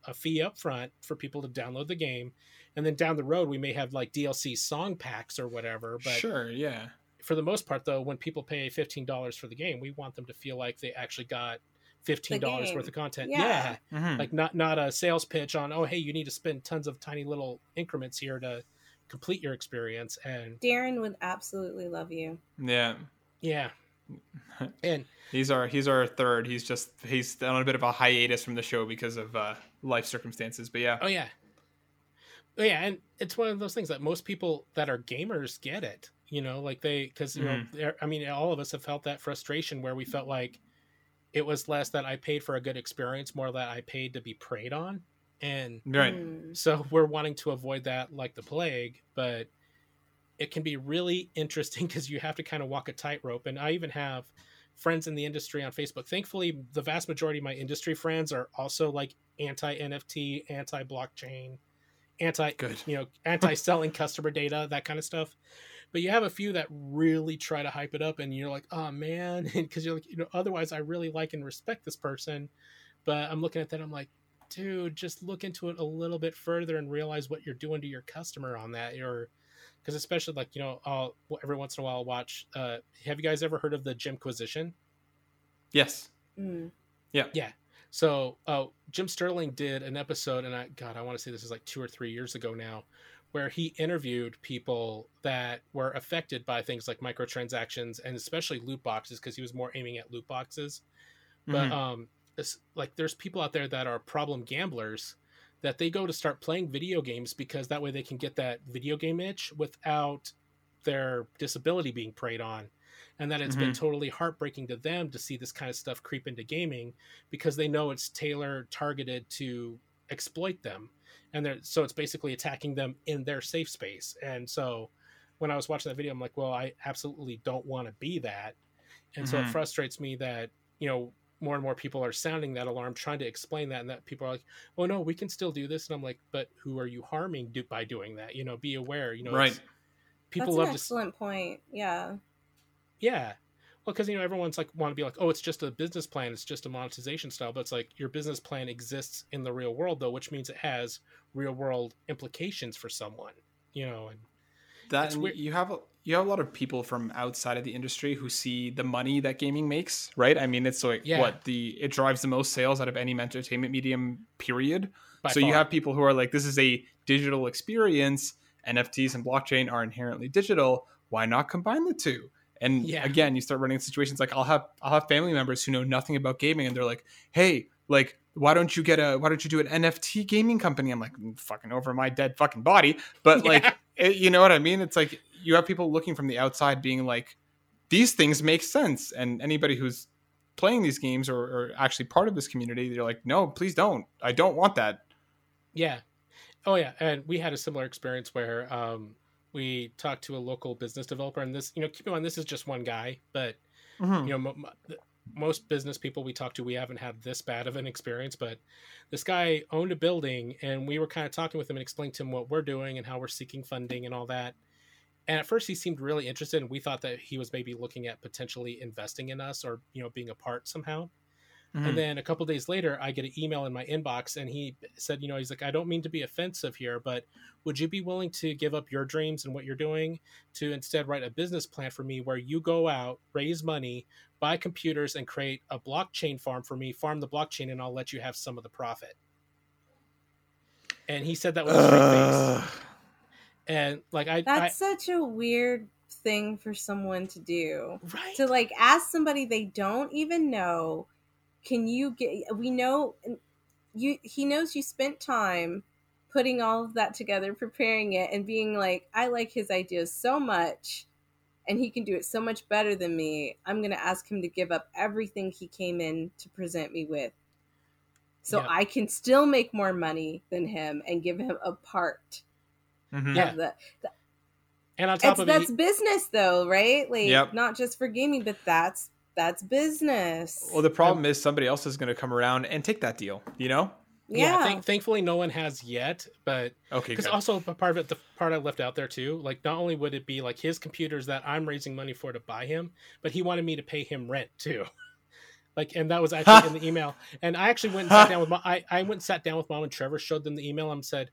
a fee up front for people to download the game and then down the road we may have like DLC song packs or whatever. But sure, yeah. For the most part, though, when people pay fifteen dollars for the game, we want them to feel like they actually got fifteen dollars worth of content. Yeah, yeah. Mm-hmm. like not not a sales pitch on oh hey you need to spend tons of tiny little increments here to complete your experience. And Darren would absolutely love you. Yeah, yeah. (laughs) And he's our he's our third. He's just he's on a bit of a hiatus from the show because of uh, life circumstances. But yeah. Oh yeah, yeah, and it's one of those things that most people that are gamers get it. You know, like they because you mm-hmm. know, I mean, all of us have felt that frustration where we felt like it was less that I paid for a good experience, more that I paid to be preyed on, and right. Hmm. So we're wanting to avoid that like the plague, but it can be really interesting (laughs) because you have to kind of walk a tightrope. And I even have friends in the industry on Facebook. Thankfully, the vast majority of my industry friends are also like anti NFT, anti blockchain anti Good. you know anti selling customer data that kind of stuff but you have a few that really try to hype it up and you're like oh man (laughs) because you're like you know otherwise i really like and respect this person But I'm looking at that, I'm like, dude, just look into it a little bit further and realize what you're doing to your customer on that. Or because especially like you know, I'll every once in a while I'll watch. Uh, have you guys ever heard of the Jimquisition? Yes. Mm. Yeah. Yeah. So uh, Jim Sterling did an episode, and I God, I want to say this is like two or three years ago now, where he interviewed people that were affected by things like microtransactions and especially loot boxes because he was more aiming at loot boxes. But Mhm. um, it's like there's people out there that are problem gamblers that they go to start playing video games because that way they can get that video game itch without their disability being preyed on. And that it's been totally heartbreaking to them to see this kind of stuff creep into gaming because they know it's tailor targeted to exploit them and they're so it's basically attacking them in their safe space and so when i was watching that video i'm like well i absolutely don't want to be that and so it Mhm. frustrates me that you know more and more people are sounding that alarm trying to explain that and that people are like oh no we can still do this and i'm like but who are you harming do- by doing that you know be aware you know Right. it's- people That's love an to excellent point. Yeah. Yeah. Well, because you know everyone's like want to be like, oh, it's just a business plan, it's just a monetization style, but it's like your business plan exists in the real world though, which means it has real world implications for someone, you know. And that and you have a, you have a lot of people from outside of the industry who see the money that gaming makes, right? I mean, it's like Yeah. what the it drives the most sales out of any entertainment medium. Period. by so you have people who are like, this is a digital experience. NFTs and blockchain are inherently digital. Why not combine the two? And Yeah. again, you start running situations like I'll have I'll have family members who know nothing about gaming, and they're like, "Hey, like, why don't you get a why don't you do an NFT gaming company?" I'm like, "Mm, "Fucking over my dead fucking body," but (laughs) like, Yeah. it, you know what I mean? It's like you have people looking from the outside, being like, "These things make sense," and anybody who's playing these games or, or actually part of this community, they're like, "No, please don't. I don't want that." Yeah. Oh yeah, and we had a similar experience where um, we talked to a local business developer, and this, you know, keep in mind this is just one guy, but Mhm. you know, mo- th- most business people we talk to, we haven't had this bad of an experience. But this guy owned a building, and we were kind of talking with him and explaining to him what we're doing and how we're seeking funding and all that. And at first, he seemed really interested, and we thought that he was maybe looking at potentially investing in us or you know being a part somehow. Mhm. And then a couple days later, I get an email in my inbox, and he said, you know, he's like, I don't mean to be offensive here, but would you be willing to give up your dreams and what you're doing to instead write a business plan for me where you go out, raise money, buy computers, and create a blockchain farm for me, farm the blockchain, and I'll let you have some of the profit. And he said that with a straight face. And like I, I That's such a weird thing for someone to do. right, To like ask somebody they don't even know, can you get we know you he knows you spent time putting all of that together, preparing it and being like, I like his ideas so much and he can do it so much better than me. I'm going to ask him to give up everything he came in to present me with. So Yep. I can still make more money than him and give him a part Mhm. Yeah. of the and on top it's, of it, that's he- business though, right? Like Yep. not just for gaming, but that's that's business. Well, the problem is somebody else is going to come around and take that deal. You know? yeah, yeah. thank, thankfully no one has yet, but Okay. because also part of it the part i left out there too like not only would it be like his computers that i'm raising money for to buy him but he wanted me to pay him rent too (laughs) like and that was actually in the (laughs) email and i actually went and sat down with my I, I went and sat down with mom and trevor showed them the email and said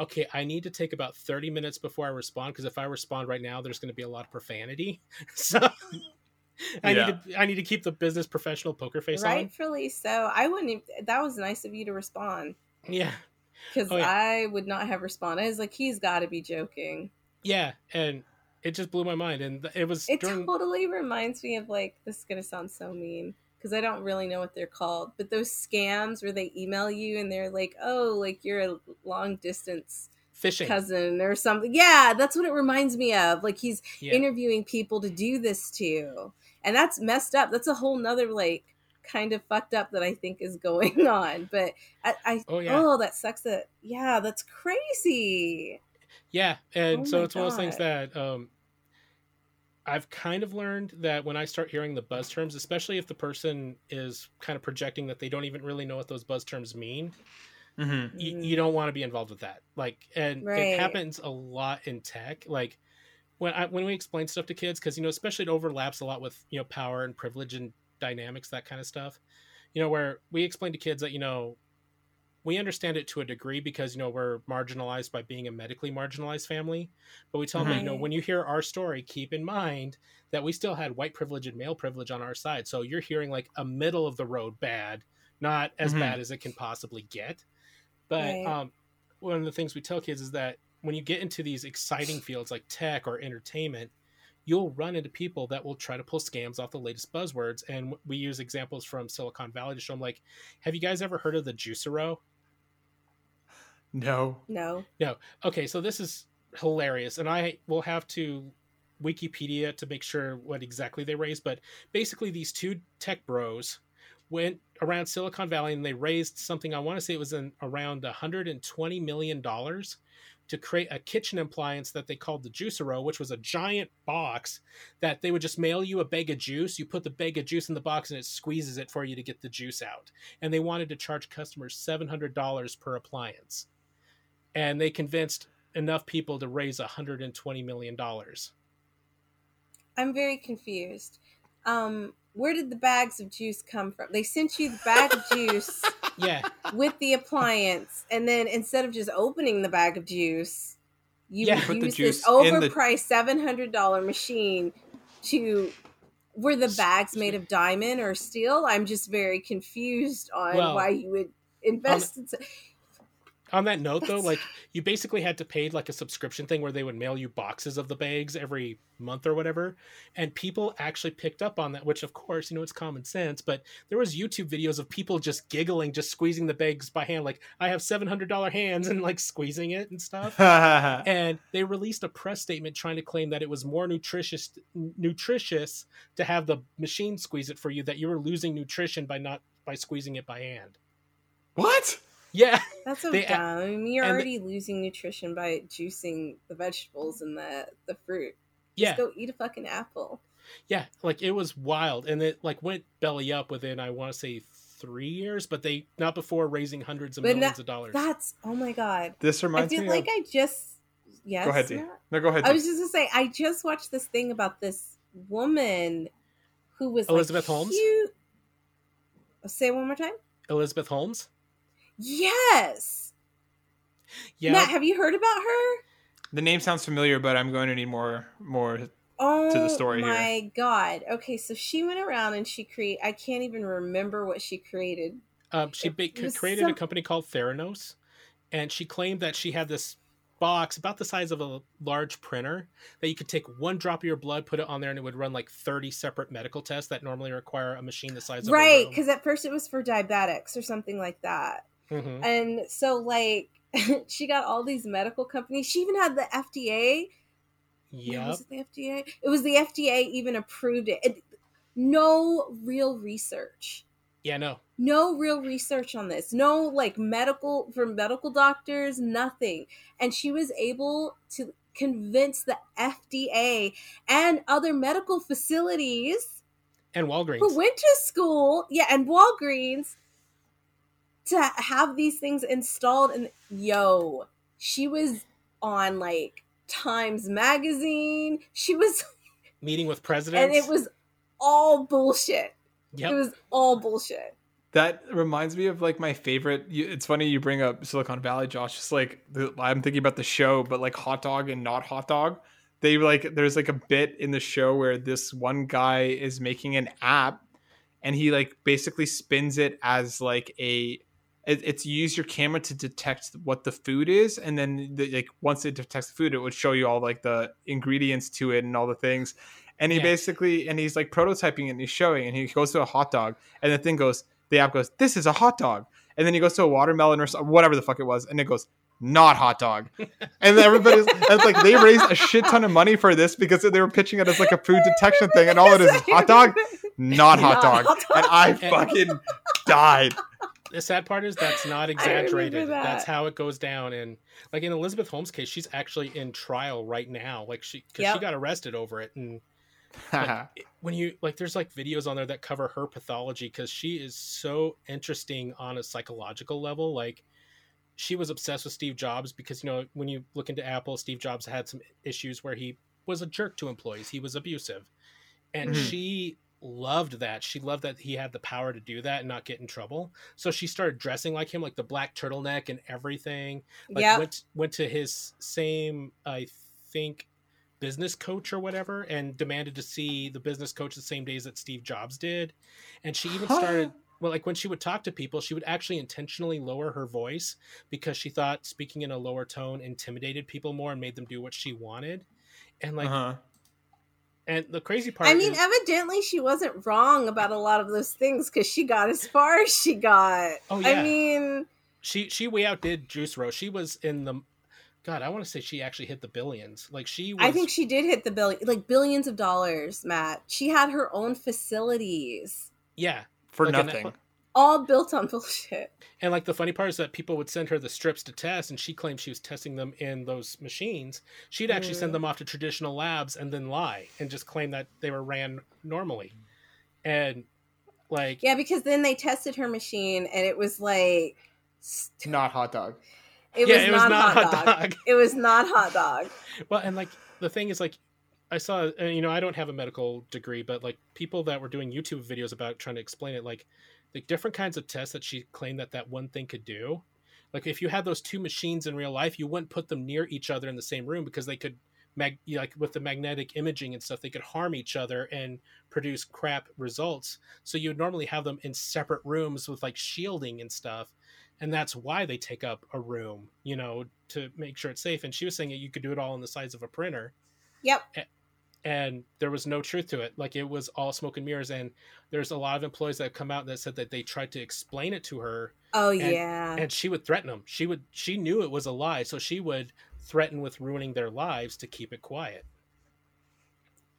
okay i need to take about 30 minutes before i respond because if i respond right now there's going to be a lot of profanity (laughs) so i Yeah. need to i need to keep the business professional poker face on Rightfully so. I wouldn't. Even, that was nice of you to respond yeah because Oh, yeah. I would not have responded. I was like, he's got to be joking. yeah and it just blew my mind and it was It during totally reminds me of like this is gonna sound so mean because I don't really know what they're called, but those scams where they email you and they're like, oh, like you're a long distance fishing cousin or something. Yeah, that's what it reminds me of. Like he's yeah. interviewing people to do this to. And that's messed up. That's a whole nother like kind of fucked up that I think is going (laughs) on. But I, I Oh, oh, that sucks that yeah, that's crazy. Yeah, and Oh so my it's one of those things that um, I've kind of learned that when I start hearing the buzz terms, especially if the person is kind of projecting that they don't even really know what those buzz terms mean, Mhm. y- Mhm. you don't want to be involved with that. Like, and Right. it happens a lot in tech. Like when I when we explain stuff to kids, because you know, especially it overlaps a lot with you know power and privilege and dynamics, that kind of stuff. you know, where we explain to kids that you know we understand it to a degree because you know we're marginalized by being a medically marginalized family but we tell them you know when you hear our story keep in mind that we still had white privilege and male privilege on our side so you're hearing like a middle of the road bad not as Mhm. bad as it can possibly get but Right. um, one of the things we tell kids is that when you get into these exciting fields like tech or entertainment you'll run into people that will try to pull scams off the latest buzzwords and we use examples from silicon valley to show them like have you guys ever heard of the juicero No. No. No. Okay so this is hilarious and i will have to wikipedia to make sure what exactly they raised but basically these two tech bros went around silicon valley and they raised something i want to say it was in around 120 million dollars to create a kitchen appliance that they called the juicero which was a giant box that they would just mail you a bag of juice you put the bag of juice in the box and it squeezes it for you to get the juice out and they wanted to charge customers $700 per appliance and they convinced enough people to raise 120 million dollars. I'm very confused. Um, where did the bags of juice come from? They sent you the bag of juice (laughs) Yeah, with the appliance, and then instead of just opening the bag of juice, you Yeah. would Put the use juice this in the- overpriced seven hundred dollar machine to. Were the bags made of diamond or steel? I'm just very confused on Well, why you would um, invest in. On that note though, like you basically had to pay like a subscription thing where they would mail you boxes of the bags every month or whatever, and people actually picked up on that. Which of course, you know, it's common sense. But there was YouTube videos of people just giggling, just squeezing the bags by hand, like I have seven hundred dollar hands (laughs) and like squeezing it and stuff. (laughs) (laughs) and they released a press statement trying to claim that it was more nutritious nutritious to have the machine squeeze it for you that you were losing nutrition by not by squeezing it by hand what? Yeah That's so They- dumb. I mean, you're and the- already losing nutrition by juicing the vegetables and the the fruit. yeah Just go eat a fucking apple. yeah like it was wild and it like went belly up within i want to say three years but they not before raising hundreds of But millions that- of dollars That's oh my god. This reminds me. I reminds feel me like of. I just yes. Go ahead, D. No, go ahead. I D. was just gonna say I just watched this thing about this woman who was like, Elizabeth Holmes? cute- Say it one more time. elizabeth holmes Yes. yeah Matt, have you heard about her? The name sounds familiar, but I'm going to need more more. Oh the story here. my god. Okay, so she went around and she create I can't even remember what she created. Um, she It ba- created some- a company called Theranos, and she claimed that she had this box about the size of a large printer that you could take one drop of your blood, put it on there, and it would run like 30 separate medical tests that normally require a machine the size of Right, because at first it was for diabetics or something like that. Mhm. And so like (laughs) she got all these medical companies. She even had the FDA. Yep. Was it the FDA? It was the FDA even approved it. it. No real research. Yeah, no. No real research on this. No like medical from medical doctors, nothing. And she was able to convince the FDA and other medical facilities And Walgreens. who went to school, yeah, and Walgreens to have these things installed. And yo, she was on like Times Magazine. She was, (laughs) Meeting with presidents. and it was all bullshit. Yep. It was all bullshit. That reminds me of like my favorite. It's funny you bring up Silicon Valley, Josh. Just like I'm thinking about the show, but like hot dog and not hot dog. They like there's like a bit in the show where this one guy is making an app, and he like basically spins it as like a. It, it's use your camera to detect what the food is, and then the, like once it detects the food, it would show you all like the ingredients to it and all the things. And he Yeah. basically and he's like prototyping it and he's showing, and he goes to a hot dog, and the thing goes, the app goes, "This is a hot dog," and then he goes to a watermelon or whatever the fuck it was, and it goes, "Not hot dog," (laughs) and everybody's and it's like they raised a shit ton of money for this because they were pitching it as like a food detection thing, and all it is is hot dog, (laughs) not hot Not dog, hot dog. and I fucking died. The sad part is that's (laughs) not exaggerated. that. That's how it goes down. And like in Elizabeth Holmes' case, she's actually in trial right now. Like she, because Yep. she got arrested over it. And like, (laughs) when you like, there's like videos on there that cover her pathology because she is so interesting on a psychological level. Like she was obsessed with Steve Jobs because you know when you look into Apple, Steve Jobs had some issues where he was a jerk to employees. He was abusive, and Mhm. she loved that. She loved that he had the power to do that and not get in trouble. So she started dressing like him, like the black turtleneck and everything. Like Yep. went went to his same, I think, business coach or whatever, and demanded to see the business coach the same days that Steve Jobs did. And she even started well, like when she would talk to people, she would actually intentionally lower her voice because she thought speaking in a lower tone intimidated people more and made them do what she wanted. And like, uh-huh. And the crazy part, I mean, is- evidently she wasn't wrong about a lot of those things because she got as far as she got. Oh, yeah. I mean, she she way outdid Juicero. She was in the God. I want to say she actually hit the billions. Like she, was, I think she did hit the bill, like billions of dollars, Matt. She had her own facilities, yeah. For Like nothing. Netflix- all built on (laughs) bullshit. And like the funny part is that people would send her the strips to test, and she claimed she was testing them in those machines. She'd actually Mm. send them off to traditional labs and then lie and just claim that they were ran normally. And like, Yeah, because then they tested her machine and it was like, st- Not hot dog. it, yeah, was, it not was not hot, hot dog. dog. It was not hot dog. (laughs) Well, and like the thing is, like I saw, uh, you know, I don't have a medical degree, but like people that were doing YouTube videos about trying to explain it, like the different kinds of tests that she claimed that that one thing could do. Like if you had those two machines in real life, you wouldn't put them near each other in the same room because they could mag like with the magnetic imaging and stuff, they could harm each other and produce crap results. So you would normally have them in separate rooms with like shielding and stuff. And that's why they take up a room, you know, to make sure it's safe. And she was saying that you could do it all on the size of a printer Yep. And there was no truth to it. Like it was all smoke and mirrors. And there's a lot of employees that have come out that said that they tried to explain it to her, Oh And- yeah. and she would threaten them. She would, she knew it was a lie, so she would threaten with ruining their lives to keep it quiet.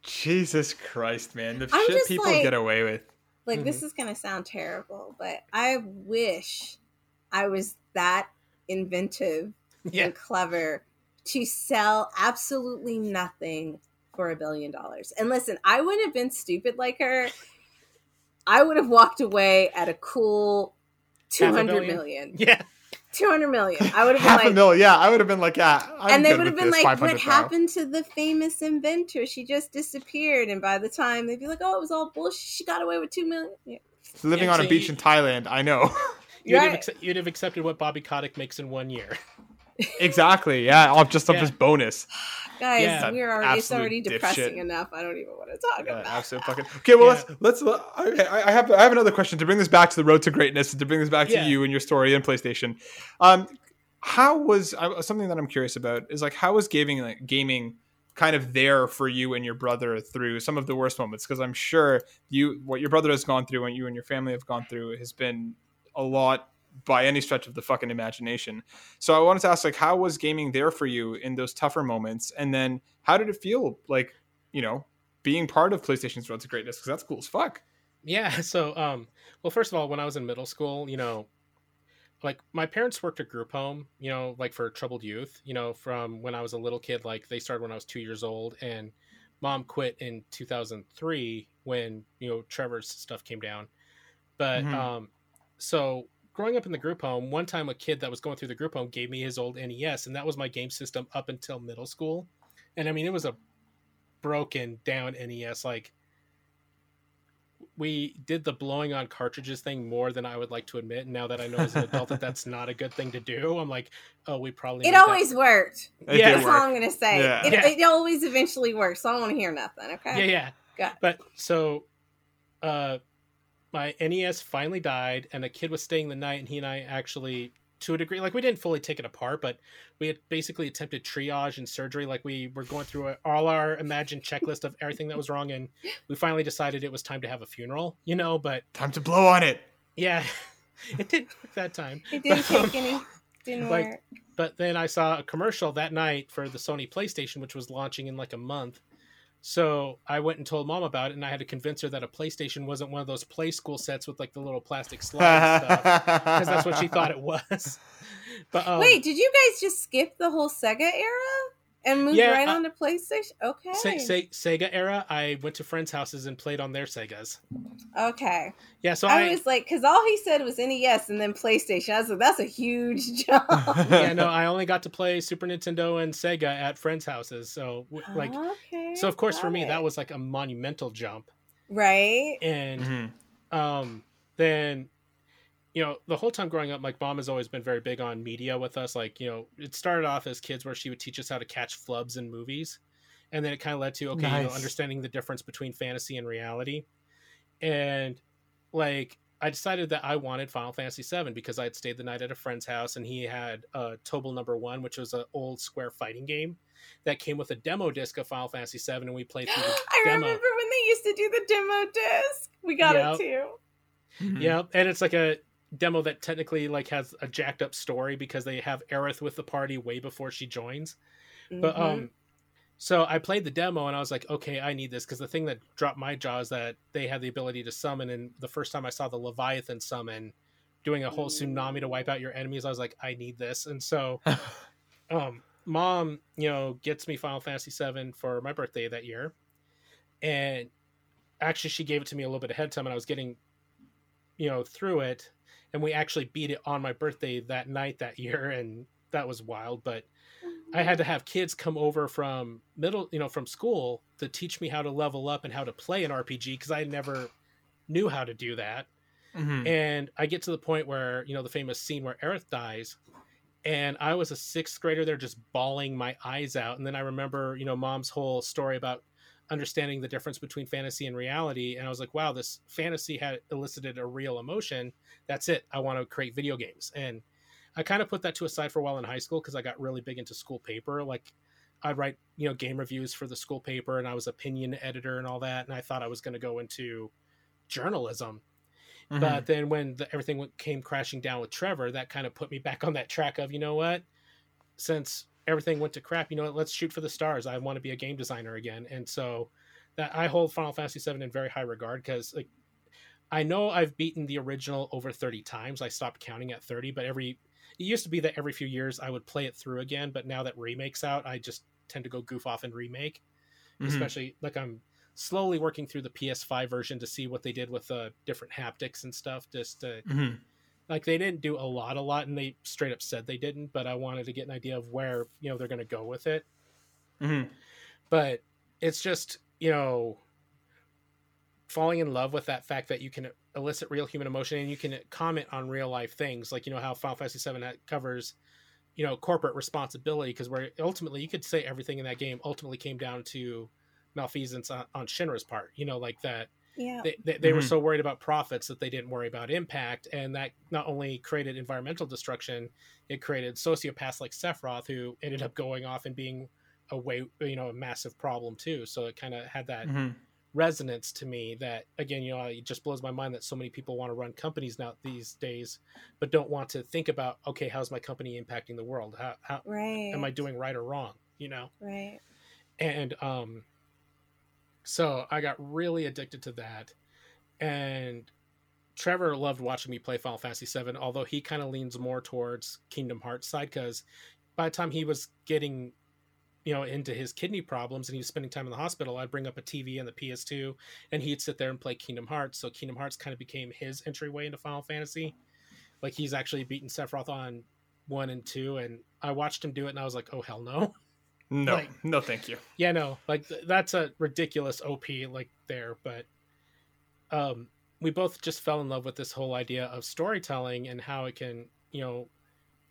Jesus Christ, man. The I'm shit people like- get away with. like this mm-hmm. is gonna sound terrible, but I wish I was that inventive (laughs) Yeah, and clever to sell absolutely nothing for a billion dollars. And listen, I wouldn't have been stupid like her. I would have walked away at a cool Half a 200 billion? million. yeah, 200 million. I would have been Half like, a mil, yeah. I would have been like, yeah. I'm and they would have been this, like, what happened to the famous inventor? She just disappeared. And by the time they'd be like, oh, it was all bullshit. She got away with two million. Yeah. Living Yeah, on a beach you- in Thailand, I know. (laughs) you'd, have Right. accept, you'd have accepted what Bobby Kotick makes in one year. Exactly. Yeah, off just off Yeah. his bonus. (sighs) Guys, Yeah. we're already, it's already depressing dipshit. enough. I don't even want to talk Yeah, about absolute fucking. Okay, well Yeah. let's let's. I, I have I have another question to bring this back to the road to greatness and to bring this back Yeah. to you and your story and PlayStation. Um, how was I, something that I'm curious about is like how was gaming like gaming kind of there for you and your brother through some of the worst moments because I'm sure you what your brother has gone through and you and your family have gone through has been a lot by any stretch of the fucking imagination. So I wanted to ask like how was gaming there for you in those tougher moments and then how did it feel like, you know, being part of PlayStation's Road to Greatness because that's cool as fuck. Yeah. (laughs) So, um, well, first of all, when I was in middle school, you know, like my parents worked at group home, you know, like for troubled youth, you know, from when I was a little kid, like they started when I was two years old and mom quit in 2003 when, you know, Trevor's stuff came down. But, Mhm. um, so growing up in the group home, one time a kid that was going through the group home gave me his old NES and that was my game system up until middle school. And I mean, it was a broken down NES, like, we did the blowing on cartridges thing more than I would like to admit. And now that I know as an adult that that's (laughs) not a good thing to do, I'm like, oh, we probably It made that- always worked. It Yeah. That's work. all I'm gonna say. Yeah. It, Yeah. it always eventually works. So I don't want to hear nothing. Okay. yeah, yeah. Got. But so, uh, my NES finally died, and a kid was staying the night, and he and I actually, to a degree, like we didn't fully take it apart, but we had basically attempted triage and surgery. Like we were going through all our imagined checklist of everything that was wrong, and we finally decided it was time to have a funeral. You know, but Time to blow on it. yeah, (laughs) it didn't work that time. It didn't But, um, take any. Didn't like- work. but then I saw a commercial that night for the Sony PlayStation, which was launching in like a month. So I went and told mom about it, and I had to convince her that a PlayStation wasn't one of those play school sets with like the little plastic slide stuff, because that's what she thought it (laughs) was. But um, Wait, did you guys just skip the whole Sega era and moved Yeah, right uh, on to PlayStation? Okay. Se- Se- Sega era, I went to friends' houses and played on their Segas. okay. Yeah, so I, I, was like, because all he said was NES and then PlayStation. I was like, that's a huge (laughs) jump. (laughs) yeah no, I only got to play Super Nintendo and Sega at friends' houses. So like, okay. so of course for me it. that was like a monumental jump. right and Mhm. um then you know the whole time growing up like mom has always been very big on media with us like you know it started off as kids where she would teach us how to catch flubs in movies and then it kind of led to okay you know understanding the difference between fantasy and reality and like i decided that i wanted final fantasy 7 because i had stayed the night at a friend's house and he had uh tobal number one which was an old square fighting game that came with a demo disc of final fantasy 7 and we played through the (gasps) I demo remember when they used to do the demo disc. We got Yep. it too. Mhm. Yeah, and it's like a demo that technically like has a jacked up story because they have Aerith with the party way before she joins. But Mhm. um so I played the demo and I was like, okay, I need this because the thing that dropped my jaw is that they had the ability to summon and the first time I saw the Leviathan summon doing a whole tsunami to wipe out your enemies, I was like, I need this. And so (laughs) um mom, you know, gets me Final Fantasy 7 for my birthday that year. And actually she gave it to me a little bit ahead of time and I was getting you know through it and we actually beat it on my birthday that night that year (laughs) and that was wild but I had to have kids come over from middle, you know, from school to teach me how to level up and how to play an RPG because I never knew how to do that. Mhm. And I get to the point where, you know, the famous scene where Aerith dies, and I was a sixth grader there just bawling my eyes out. And then I remember, you know, mom's whole story about understanding the difference between fantasy and reality. And I was like, wow, this fantasy had elicited a real emotion. That's it. I want to create video games. And I kind of put that to a side for a while in high school because I got really big into school paper. Like I'd write, you know, game reviews for the school paper and I was opinion editor and all that. And I thought I was going to go into journalism. Mhm. But then when the, everything came crashing down with Trevor, that kind of put me back on that track of, you know what? Since everything went to crap, you know? Let's shoot for the stars. I want to be a game designer again. And so that I hold Final Fantasy VII in very high regard because like I know I've beaten the original over 30 times. I stopped counting at 30, but every it used to be that every few years I would play it through again, but now that remakes out, I just tend to go goof off and remake Mhm. especially like I'm slowly working through the PS5 version to see what they did with uh, different haptics and stuff. Just to, Mhm. Like they didn't do a lot, a lot, and they straight up said they didn't. But I wanted to get an idea of where you know they're going to go with it. Mhm. But it's just you know falling in love with that fact that you can elicit real human emotion and you can comment on real life things like you know how Final Fantasy 7 covers you know corporate responsibility because where ultimately you could say everything in that game ultimately came down to malfeasance on, on Shinra's part you know like that yeah. they, they, they were Mhm. so worried about profits that they didn't worry about impact and that not only created environmental destruction it created sociopaths like sephiroth who ended up going off and being a way you know a massive problem too so it kind of had that Mhm. resonance to me that again you know it just blows my mind that so many people want to run companies now these days but don't want to think about okay how's my company impacting the world how, how Right. am i doing right or wrong you know Right. and um so i got really addicted to that. And trevor loved watching me play final fantasy 7 although he kind of leans more towards kingdom hearts side because by the time he was getting you know into his kidney problems and he was spending time in the hospital i'd bring up a tv and the ps2 and he'd sit there and play kingdom hearts. So kingdom hearts kind of became his entryway into final fantasy. Like he's actually beaten sephiroth on one and two and i watched him do it and i was like oh hell no (laughs) No, Like- no, thank you. yeah no like th- that's a ridiculous op like there but um we both just fell in love with this whole idea of storytelling and how it can you know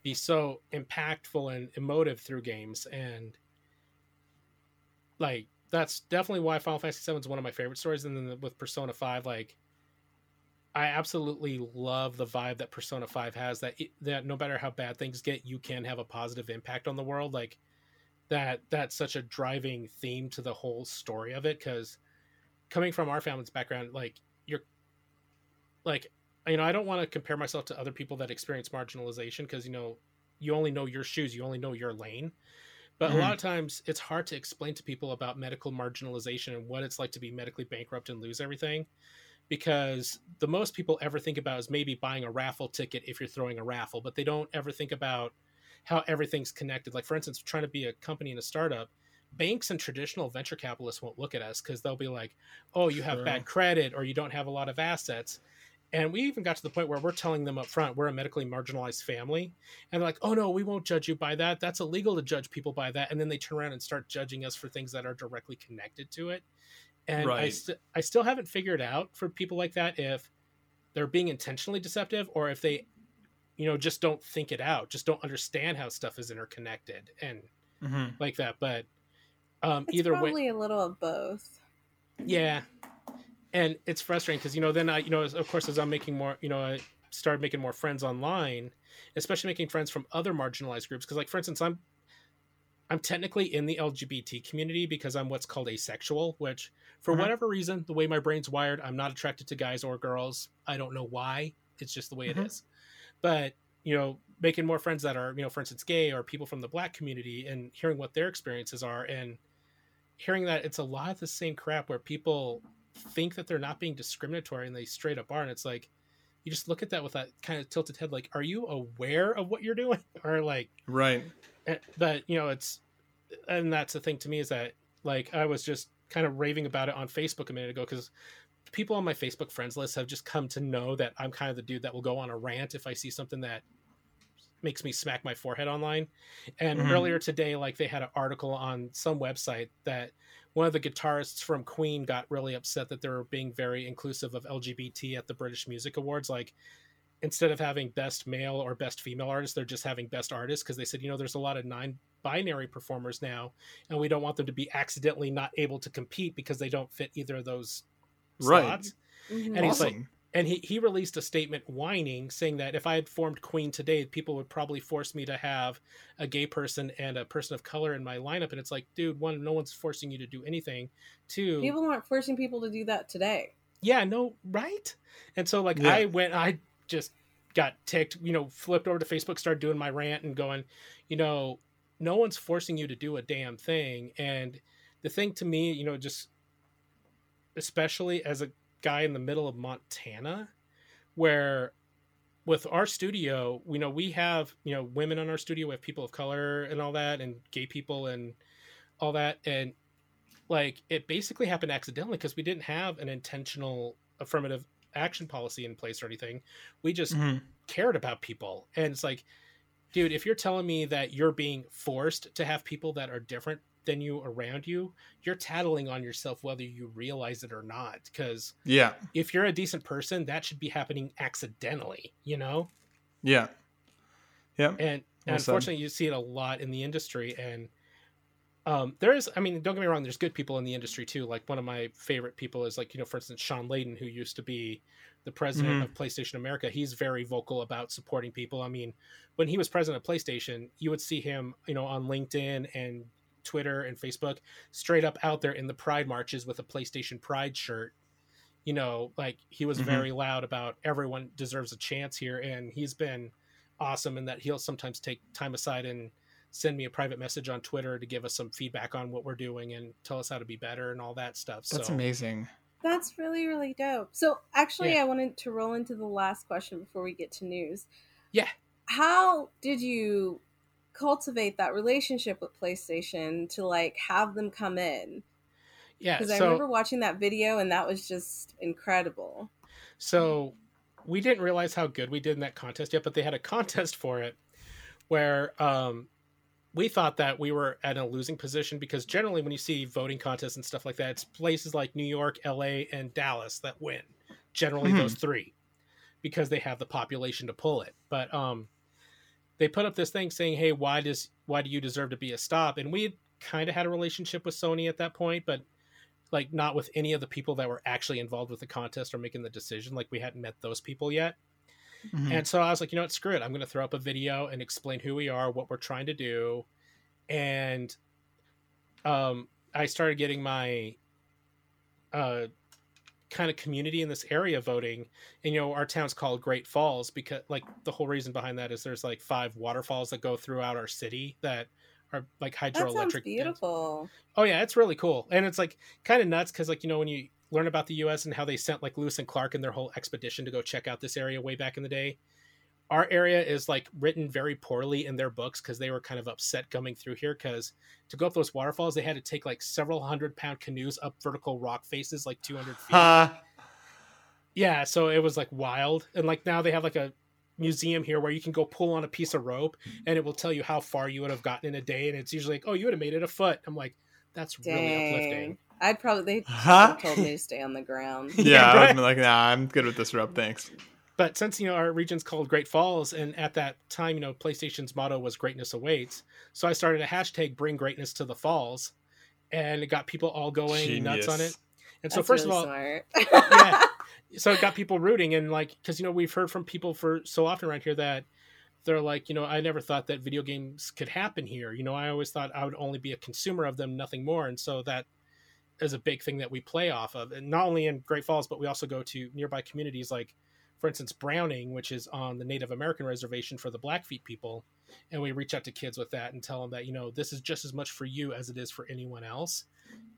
be so impactful and emotive through games and like that's definitely why final fantasy 7 is one of my favorite stories and then with persona 5 like i absolutely love the vibe that persona 5 has that it, that no matter how bad things get you can have a positive impact on the world like that that's such a driving theme to the whole story of it because coming from our family's background like you're like you know i don't want to compare myself to other people that experience marginalization because you know you only know your shoes you only know your lane. But a lot of mm-hmm. times it's hard to explain to people about medical marginalization and what it's like to be medically bankrupt and lose everything because the most people ever think about is maybe buying a raffle ticket if you're throwing a raffle but they don't ever think about how everything's connected. Like for instance, trying to be a company in a startup, banks and traditional venture capitalists won't look at us because they'll be like, "Oh, you have Sure. bad credit or you don't have a lot of assets." And we even got to the point where we're telling them up front we're a medically marginalized family, and they're like, "Oh no, we won't judge you by that. That's illegal to judge people by that." And then they turn around and start judging us for things that are directly connected to it. and I st- I still haven't figured out for people like that if they're being intentionally deceptive or if they you know just don't think it out, just don't understand how stuff is interconnected and Mhm. like that. But um, It's either way, probably a little of both. yeah, and it's frustrating because you know then I you know of course as I'm making more you know I started making more friends online, especially making friends from other marginalized groups because like for instance I'm I'm technically in the LGBT community because I'm what's called asexual, which for Mhm. whatever reason the way my brain's wired I'm not attracted to guys or girls. I don't know why. It's just the way it is. But you know making more friends that are you know for instance gay or people from the black community and hearing what their experiences are and hearing that it's a lot of the same crap where people think that they're not being discriminatory and they straight up are and it's like you just look at that with that kind of tilted head like are you aware of what you're doing (laughs) or like Right. eh, but you know it's and that's the thing to me is that like i was just kind of raving about it on facebook a minute ago because people on my facebook friends list have just come to know that i'm kind of the dude that will go on a rant if i see something that makes me smack my forehead online and Mhm. earlier today like they had an article on some website that one of the guitarists from queen got really upset that they were being very inclusive of lgbt at the british music awards like instead of having best male or best female artist they're just having best artist because they said you know there's a lot of nine binary performers now and we don't want them to be accidentally not able to compete because they don't fit either of those Right. slots Mhm. And he's like- awesome. and he, he released a statement whining saying that if i had formed queen today people would probably force me to have a gay person and a person of color in my lineup and it's like dude one no one's forcing you to do anything two People aren't forcing people to do that today. yeah no right and so like Yeah. i went i just got ticked you know flipped over to facebook started doing my rant and going you know no one's forcing you to do a damn thing and the thing to me you know just especially as a guy in the middle of montana where with our studio you know we have you know women on our studio we have people of color and all that and gay people and all that and like it basically happened accidentally because we didn't have an intentional affirmative action policy in place or anything we just Mhm. cared about people and it's like dude if you're telling me that you're being forced to have people that are different than you around you you're tattling on yourself whether you realize it or not because Yeah. if you're a decent person that should be happening accidentally you know Yeah. Yeah. and, and Well unfortunately you see it a lot in the industry and um, there is i mean don't get me wrong there's good people in the industry too like one of my favorite people is like you know for instance shawn layden who used to be the president Mhm. of playstation america he's very vocal about supporting people i mean when he was president of playstation you would see him you know on linkedin and twitter and facebook straight up out there in the pride marches with a playstation pride shirt you know like he was Mhm. very loud about everyone deserves a chance here and he's been awesome in that he'll sometimes take time aside and send me a private message on Twitter to give us some feedback on what we're doing and tell us how to be better and all that stuff. That's so amazing. That's really, really dope. So, actually, Yeah. I wanted to roll into the last question before we get to news. Yeah. How did you cultivate that relationship with PlayStation to like have them come in? yeah, Because I remember watching that video and that was just incredible. so we didn't realize how good we did in that contest yet, but they had a contest (laughs) for it where um we thought that we were at a losing position because generally when you see voting contests and stuff like that, it's places like New York, LA, and Dallas that win. Generally Mhm. those three. Because they have the population to pull it. But um they put up this thing saying, Hey, why does why do you deserve to be a stop? And we kind of had a relationship with Sony at that point, but like not with any of the people that were actually involved with the contest or making the decision. Like we hadn't met those people yet. Mhm. And so I was like, you know what, screw it. I'm going to throw up a video and explain who we are, what we're trying to do. And um, I started getting my uh, kind of community in this area voting. And, you know, our town's called Great Falls because, like, the whole reason behind that is there's like five waterfalls that go throughout our city that are like That hydroelectric. dams. beautiful. Oh yeah, it's really cool, and it's like kind of nuts because like you know when you learn about the U.S. and how they sent like Lewis and Clark and their whole expedition to go check out this area way back in the day. Our area is like written very poorly in their books because they were kind of upset coming through here because to go up those waterfalls they had to take like several hundred pound canoes up vertical rock faces like 200 feet. Ha. Yeah, so it was like wild. And like now they have like a museum here where you can go pull on a piece of rope and it will tell you how far you would have gotten in a day. And it's usually like, oh, you would have made it a foot. I'm like, that's really uplifting. I'd probably they Huh? told me to stay on the ground. (laughs) Yeah, Yeah, I would right. have been like, nah, I'm good with this rope, thanks. But since you know our region's called Great Falls, and at that time, you know, PlayStation's motto was "Greatness awaits," so I started a hashtag "Bring Greatness to the Falls," and it got people all going nuts on it. And so, That's first really of all, yeah. (laughs) so it got people rooting and like because you know we've heard from people for so often around here that they're like you know i never thought that video games could happen here you know i always thought i would only be a consumer of them nothing more and so that is a big thing that we play off of and not only in great falls but we also go to nearby communities like for instance browning which is on the native american reservation for the blackfeet people and we reach out to kids with that and tell them that you know this is just as much for you as it is for anyone else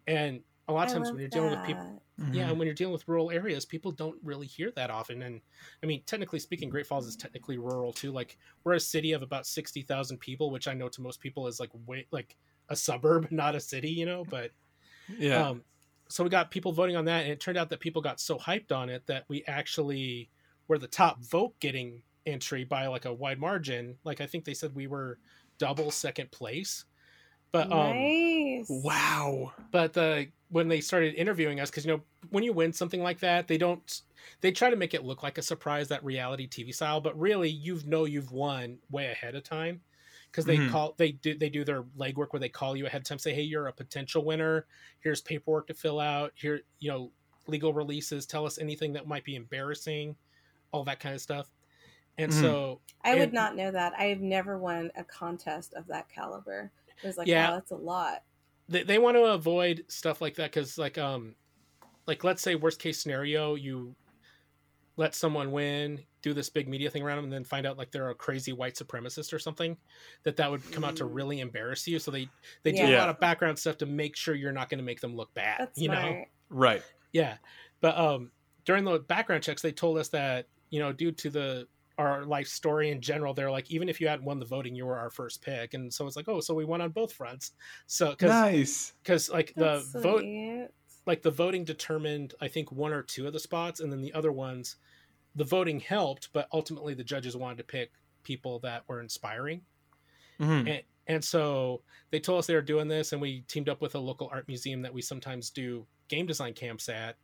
and a lot of I times when you're dealing with people that. yeah, and when you're dealing with rural areas, people don't really hear that often. And I mean, technically speaking, Great Falls is technically rural too. Like we're a city of about sixty thousand people, which I know to most people is like way like a suburb, (laughs) not a city, you know. But yeah. um, so we got people voting on that, and it turned out that people got so hyped on it that we actually were the top vote getting entry by like a wide margin. Like I think they said we were double second place. But um, nice. wow. but the when they started interviewing us because you know when you win something like that they don't they try to make it look like a surprise that reality tv style but really you know you've won way ahead of time because they Mhm. call they do they do their legwork where they call you ahead of time say hey you're a potential winner here's paperwork to fill out here you know legal releases tell us anything that might be embarrassing all that kind of stuff and Mhm. so I would and- not know that. I have never won a contest of that caliber. It was like, Yeah. wow, that's a lot. they, they want to avoid stuff like that because like um like let's say worst case scenario you let someone win do this big media thing around them and then find out like they're a crazy white supremacist or something that that would come out to Mm. really embarrass you so they they do Yeah. a lot of background stuff to make sure you're not going to make them look bad That's you know. Right. yeah but um during the background checks they told us that you know due to the our life story in general they're like even if you hadn't won the voting you were our first pick and so it's like oh so we won on both fronts so because Nice. because like the That's vote sweet. like the voting determined i think one or two of the spots and then the other ones the voting helped but ultimately the judges wanted to pick people that were inspiring Mhm. and, and so they told us they were doing this and we teamed up with a local art museum that we sometimes do game design camps at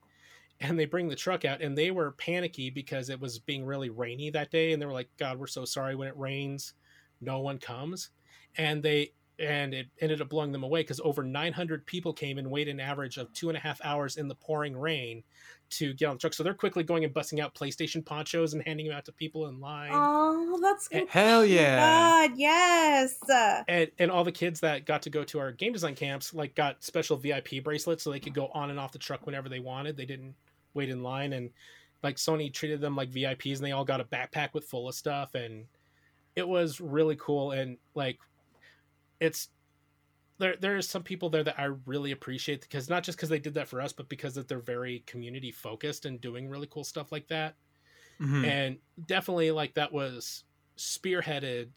and they bring the truck out and they were panicky because it was being really rainy that day and they were like god we're so sorry when it rains no one comes and they and it ended up blowing them away because over 900 people came and waited an average of two and a half hours in the pouring rain to get on the truck so they're quickly going and busting out playstation ponchos and handing them out to people in line Oh, that's Eh, good. Hell yeah. God, yes. And and all the kids that got to go to our game design camps like got special VIP bracelets so they could go on and off the truck whenever they wanted. They didn't wait in line and like Sony treated them like VIPs and they all got a backpack with full of stuff and it was really cool and like it's there there's some people there that I really appreciate because not just because they did that for us but because that they're very community focused and doing really cool stuff like that Mhm. and definitely like that was spearheaded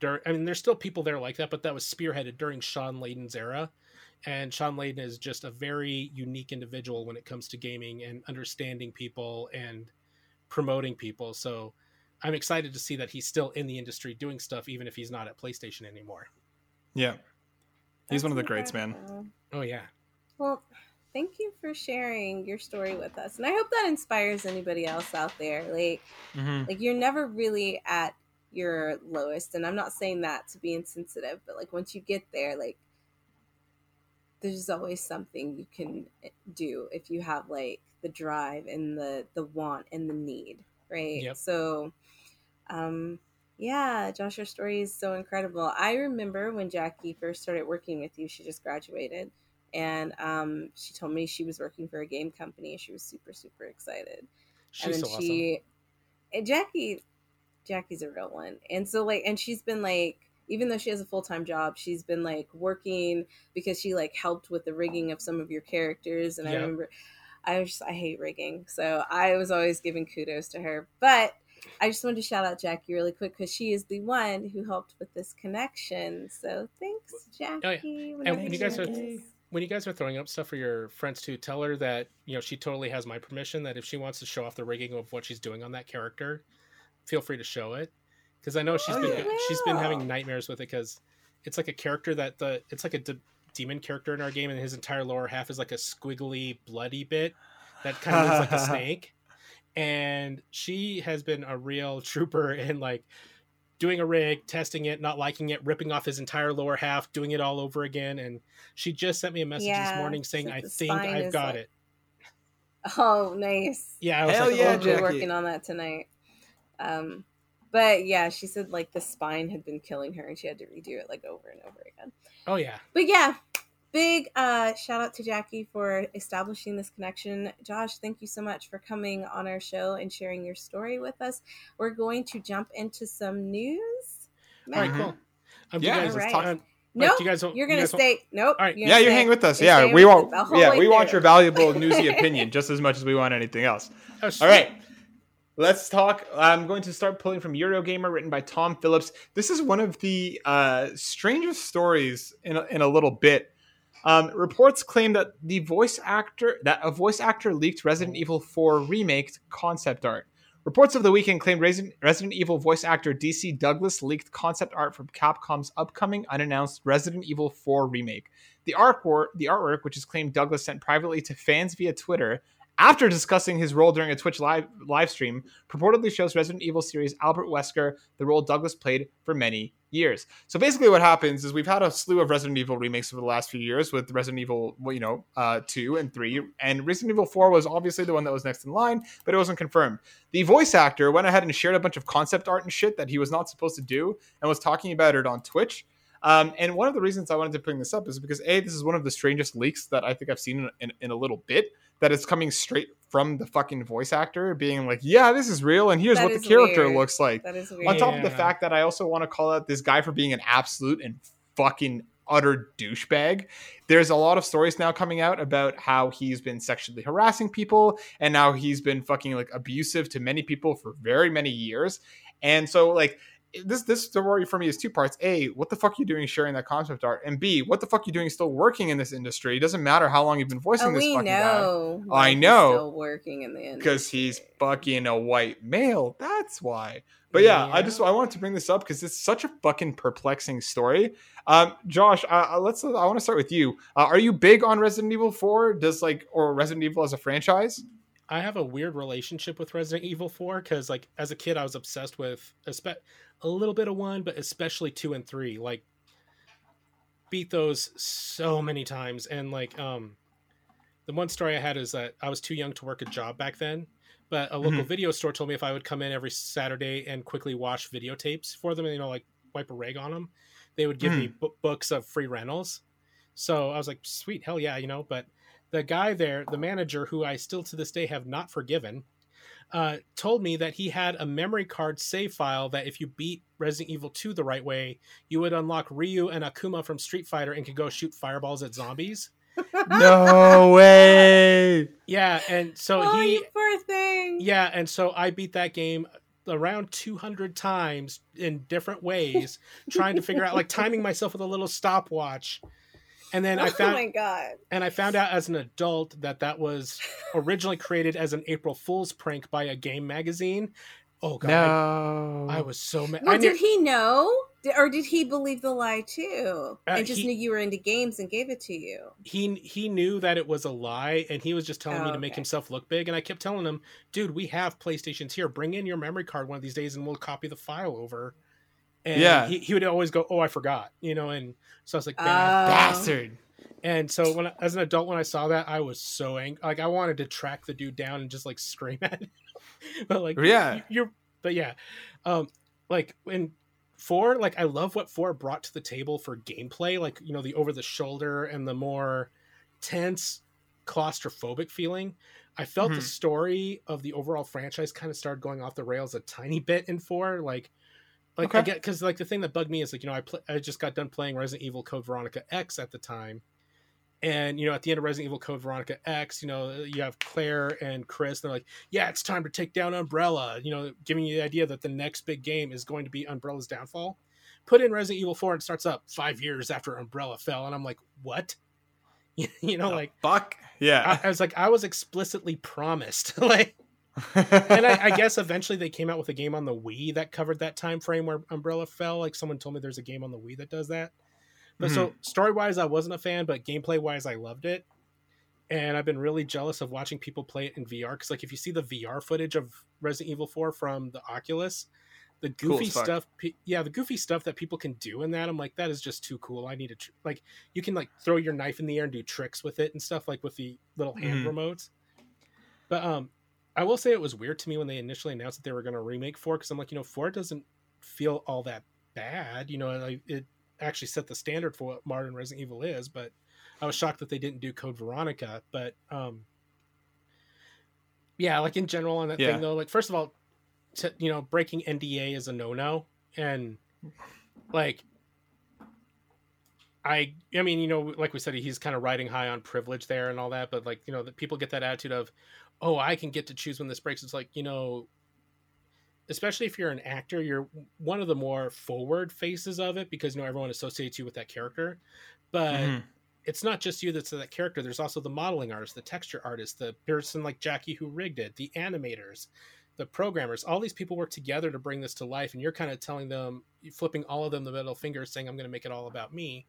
during i mean there's still people there like that but that was spearheaded during shawn layden's era and shawn layden is just a very unique individual when it comes to gaming and understanding people and promoting people so i'm excited to see that he's still in the industry doing stuff even if he's not at playstation anymore Yeah. He's that's one of the greats, man. oh yeah Well, thank you for sharing your story with us, and I hope that inspires anybody else out there. Like, Mhm. like you're never really at your lowest, and I'm not saying that to be insensitive, but like once you get there, like there's always something you can eh, do if you have like the drive and the the want and the need, right? Yep. So, um, yeah, Josh, your story is so incredible. I remember when Jackie first started working with you; she just graduated, and um, she told me she was working for a game company. She was super super excited she's and so she awesome and Jackie Jackie's a real one. And so like and she's been like even though she has a full-time job, she's been like working because she like helped with the rigging of some of your characters and I remember I was just I hate rigging. So I was always giving kudos to her. But I just wanted to shout out Jackie really quick because she is the one who helped with this connection. So thanks, oh, Jackie. Oh, And when you guys are when you guys are throwing up stuff for your friends too, tell her that you know she totally has my permission. That if she wants to show off the rigging of what she's doing on that character, feel free to show it. Because I know she's Oh, been yeah. she's been having nightmares with it because it's like a character that the it's like a de- demon character in our game, and his entire lower half is like a squiggly, bloody bit that kind of looks like a (laughs) snake. And she has been a real (laughs) trooper in like doing a rig, testing it, not liking it, ripping off his entire lower half, doing it all over again. And she just sent me a message Yeah, this morning saying, "I think I've got like- it." (laughs) Oh, nice. Yeah, I was Hell like, yeah, we'll Jackie. working on that tonight. Um, but yeah, she said like the spine had been killing her, and she had to redo it like over and over again. "Oh yeah, But yeah, big uh, shout out to Jackie for establishing this connection. Josh, thank you so much for coming on our show and sharing your story with us. We're going to jump into some news. all right, cool." Um, Yeah, you guys, let's talk- um, Nope, you guys you're you gonna guys stay. Nope. All right. you're Yeah, gonna you stay- hang with us. you're Yeah, we with want. us Yeah, way we want your valuable newsy (laughs) opinion just as much as we want anything else. Oh, All sweet. right. Let's talk. I'm going to start pulling from Eurogamer, written by Tom Phillips. This is one of the uh, strangest stories in a, in a little bit. Um, reports claim that the voice actor that a voice actor leaked Resident Evil 4 remake concept art. Reports of the weekend claimed Resident, Evil voice actor DC Douglas leaked concept art from Capcom's upcoming unannounced Resident Evil 4 remake. The artwork, the artwork, which is claimed Douglas sent privately to fans via Twitter, after discussing his role during a Twitch live live stream, purportedly shows Resident Evil series Albert Wesker, the role Douglas played for many years. So basically, what happens is we've had a slew of Resident Evil remakes over the last few years with Resident Evil, you know, uh, two and three, and Resident Evil four was obviously the one that was next in line, but it wasn't confirmed. The voice actor went ahead and shared a bunch of concept art and shit that he was not supposed to do, and was talking about it on Twitch. Um, and one of the reasons I wanted to bring this up is because a this is one of the strangest leaks that I think I've seen in, in, in a little bit that is coming straight from the fucking voice actor being like, yeah, this is real, and here's That what the character weird. looks like. That is weird. On top of the fact that I also want to call out this guy for being an absolute and fucking utter douchebag. There's a lot of stories now coming out about how he's been sexually harassing people and now he's been fucking like abusive to many people for very many years. And so like this this story for me is two parts. A, what the fuck are you doing sharing that concept art? And B, what the fuck are you doing still working in this industry? It doesn't matter how long you've been voicing Oh, this we fucking guy know. I know. Still working in the industry because he's fucking a white male. That's why. But yeah, I just I wanted to bring this up because it's such a fucking perplexing story. Um, Josh, uh, uh, let's. I want to start with you. Uh, are you big on Resident Evil Four? Does like or Resident Evil as a franchise? I have a weird relationship with Resident Evil 4 because, like, as a kid, I was obsessed with espe- a little bit of one, but especially two and three. Like, beat those so many times. And, like, um, the one story I had is that I was too young to work a job back then, but a local Mhm. video store told me if I would come in every Saturday and quickly wash videotapes for them, you know, like wipe a rag on them, they would give me bu- books of free rentals. So I was like, sweet, hell yeah, you know. But the guy there, the manager, who I still to this day have not forgiven, uh, told me that he had a memory card save file that if you beat Resident Evil 2 the right way, you would unlock Ryu and Akuma from Street Fighter and could go shoot fireballs at zombies. (laughs) no way. Yeah, and so oh, he you poor thing. Yeah, and so I beat that game around 200 times in different ways, trying to figure out like timing myself with a little stopwatch. And then I oh found my god. and I found out as an adult that that was originally created as an April Fool's prank by a game magazine. Oh god, No. I, I was so mad. Well, I knew, did he know, or did he believe the lie too, Uh, and just he- knew you were into games and gave it to you? he he knew that it was a lie, and he was just telling me Oh, to make himself look big. And I kept telling him, "Dude, we have PlayStations here. Bring in your memory card one of these days, and we'll copy the file over." And Yeah. he, he would always go, "Oh, I forgot," you know. And so I was like. "Man, bastard. And so when I, as an adult, when I saw that, I was so angry. Like I wanted to track the dude down and just like scream at him. (laughs) but like, Yeah. you- you're. But yeah, um, like in four, like I love what four brought to the table for gameplay. Like you know the over the shoulder and the more tense, claustrophobic feeling. I felt the Mhm. story of the overall franchise kind of started going off the rails a tiny bit in four. Like like I get because like the thing that bugged me is like you know I pl- I just got done playing Resident Evil Code Veronica X at the time, and you know at the end of Resident Evil Code Veronica X, you know you have Claire and Chris. And They're like, yeah, it's time to take down Umbrella. You know, giving you the idea that the next big game is going to be Umbrella's downfall. Put in Resident Evil Four and starts up five years after Umbrella fell, and I'm like, what? (laughs) you know, The like fuck. Yeah. I, I was like, I was explicitly promised, (laughs) like and I, I (laughs) guess eventually they came out with a game on the Wii that covered that time frame where Umbrella fell. Like someone told me there's a game on the Wii that does that. But so story wise, I wasn't a fan, but gameplay wise, I loved it. And I've been really jealous of watching people play it in VR because, like, if you see the VR footage of Resident Evil 4 from the Oculus, the goofy fuck. stuff, pe- yeah, the goofy stuff that people can do in that, I'm like, that is just too cool. I need to, tr- like, you can, like, throw your knife in the air and do tricks with it and stuff, like with the little hand Mhm. remotes. But, um, I will say it was weird to me when they initially announced that they were going to remake 4 because I'm like, you know, 4 doesn't feel all that bad. You know, like, it actually set the standard for what modern Resident Evil is, but I was shocked that they didn't do Code Veronica. But um yeah, like in general on that Yeah. thing though, like first of all, to, you know, breaking NDA is a no no, and like I I mean, you know, like we said, he's kind of riding high on privilege there and all that, but like, you know, that people get that attitude of, oh, I can get to choose when this breaks. It's like, you know, especially if you're an actor, you're one of the more forward faces of it because you know everyone associates you with that character. But Mhm. it's not just you that's that character. There's also the modeling artist, the texture artist, the person like Jackie who rigged it, the animators, the programmers. All these people work together to bring this to life, and you're kind of telling them, flipping all of them the middle finger, saying, "I'm going to make it all about me."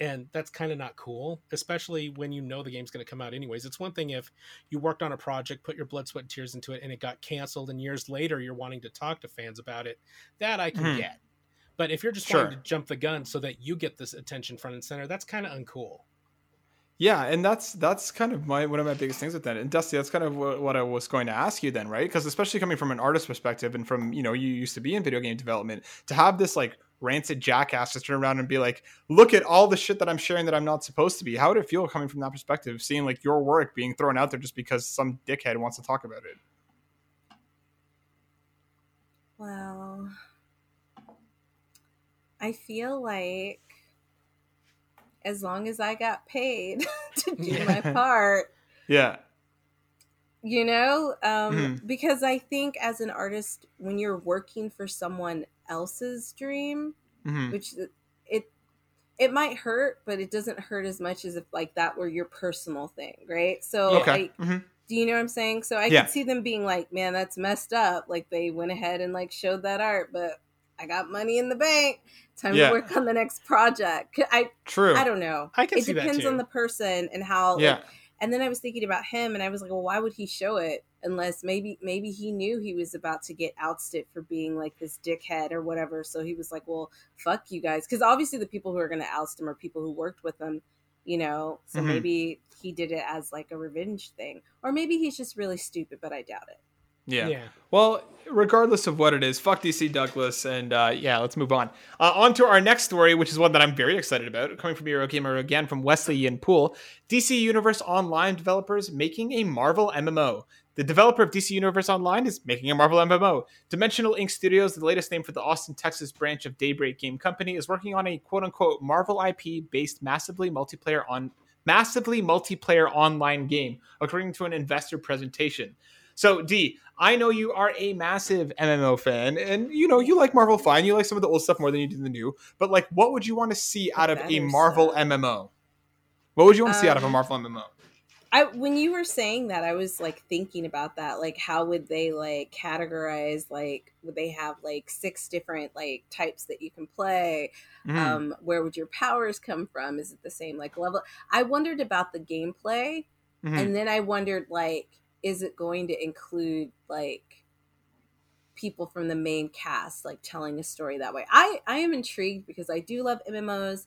And that's kind of not cool, especially when you know the game's going to come out anyways. It's one thing if you worked on a project, put your blood, sweat, and tears into it, and it got canceled, and years later you're wanting to talk to fans about it. That I can Mhm. get. But if you're just Sure. wanting to jump the gun so that you get this attention front and center, that's kind of uncool. Yeah, and that's that's kind of my one of my biggest things with that. And Dusty, that's kind of what, what I was going to ask you then, right? Because especially coming from an artist perspective and from you know you used to be in video game development, to have this like rancid jackass to turn around and be like, "Look at all the shit that I'm sharing that I'm not supposed to be." How would it feel coming from that perspective, seeing like your work being thrown out there just because some dickhead wants to talk about it? Well, I feel like as long as I got paid (laughs) to do my part, Yeah, you know, um, Mhm. because I think as an artist, when you're working for someone else's dream, Mhm. which it it might hurt, but it doesn't hurt as much as if like that were your personal thing, right? So okay. I, Mhm. do you know what I'm saying? So I Yeah. could see them being like, man, that's messed up. Like they went ahead and like showed that art, but I got money in the bank. Time Yeah. to work on the next project. (laughs) I True. I don't know. I can it see that depends on the person and how. like, Yeah. and then I was thinking about him, and I was like, well, why would he show it unless maybe maybe he knew he was about to get ousted for being like this dickhead or whatever. So he was like, well, fuck you guys, because obviously the people who are going to oust him are people who worked with him, you know. So Mhm. maybe he did it as like a revenge thing, or maybe he's just really stupid, but I doubt it. yeah. yeah. Well, regardless of what it is, fuck DC Douglas, and uh, yeah, let's move on. Uh, on to our next story, which is one that I'm very excited about, coming from Eurogamer again from Wesley Yin-Poole. DC Universe Online developers making a Marvel MMO. The developer of DC Universe Online is making a Marvel MMO. Dimensional Ink Studios, the latest name for the Austin, Texas branch of Daybreak Game Company, is working on a quote unquote Marvel IP based massively multiplayer on massively multiplayer online game, according to an investor presentation. So, D, I know you are a massive MMO fan, and you know you like Marvel fine. You like some of the old stuff more than you do the new. But like, what would you want to see out of a Marvel stuff. MMO? What would you want to see out of a Um, Marvel MMO? I when you were saying that, I was like thinking about that. Like, how would they like categorize? Like, would they have like six different like types that you can play? Mhm. Um, where would your powers come from? Is it the same like level? I wondered about the gameplay, Mhm. and then I wondered like, is it going to include like people from the main cast like telling a story that way? I I am intrigued because I do love MMOs.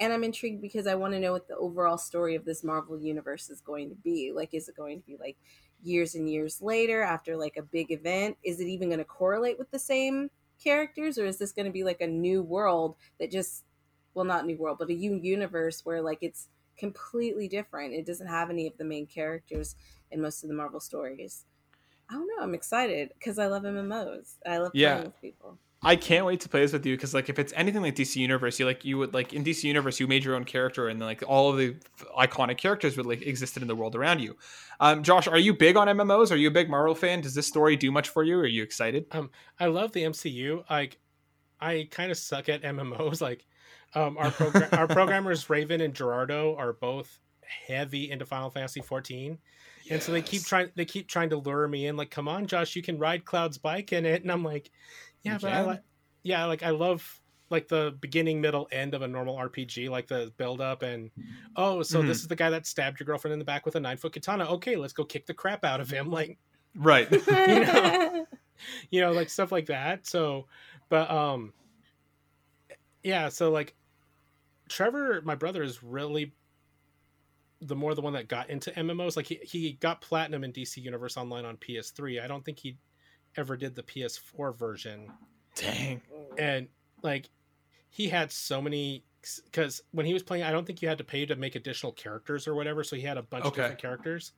And I'm intrigued because I want to know what the overall story of this Marvel universe is going to be. Like, is it going to be like years and years later after like a big event? Is it even going to correlate with the same characters, or is this going to be like a new world that just, well, not new world, but a new universe where like it's completely different? It doesn't have any of the main characters in most of the Marvel stories. I don't know. I'm excited because I love MMOs. I love Yeah. playing with people. I can't wait to play this with you because like if it's anything like DC Universe, you like you would like in DC Universe you made your own character and then like all of the iconic characters would like existed in the world around you. Um, Josh, are you big on MMOs? Are you a big Marvel fan? Does this story do much for you? Are you excited? I love the MCU. Like, I kind of suck at MMOs. (laughs) Like, um, our program, our (laughs) programmers Raven and Gerardo are both heavy into Final Fantasy 14, and so they keep trying. They keep trying to lure me in. Like, come on, Josh, you can ride Cloud's bike in it, and I'm like, yeah, but I can. like, yeah, like I love like the beginning, middle, end of a normal RPG, like the build up and oh, so this Mhm. is the guy that stabbed your girlfriend in the back with a nine foot katana. Okay, let's go kick the crap out of him. Like Right. (laughs) you, know? (laughs) you know, like stuff like that. So, but um, yeah. So like, Trevor, my brother, is really the more the one that got into MMOs. Like he he got platinum in DC Universe Online on PS3. I don't think he ever did the PS4 version. Dang. And like, he had so many because when he was playing, I don't think you had to pay to make additional characters or whatever. So he had a bunch of different characters.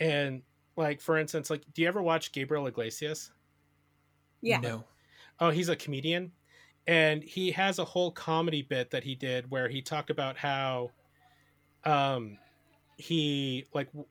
And like for instance, like, do you ever watch Gabriel Iglesias? yeah. No. Oh, he's a comedian, and he has a whole comedy bit that he did where he talked about how, um, he like w-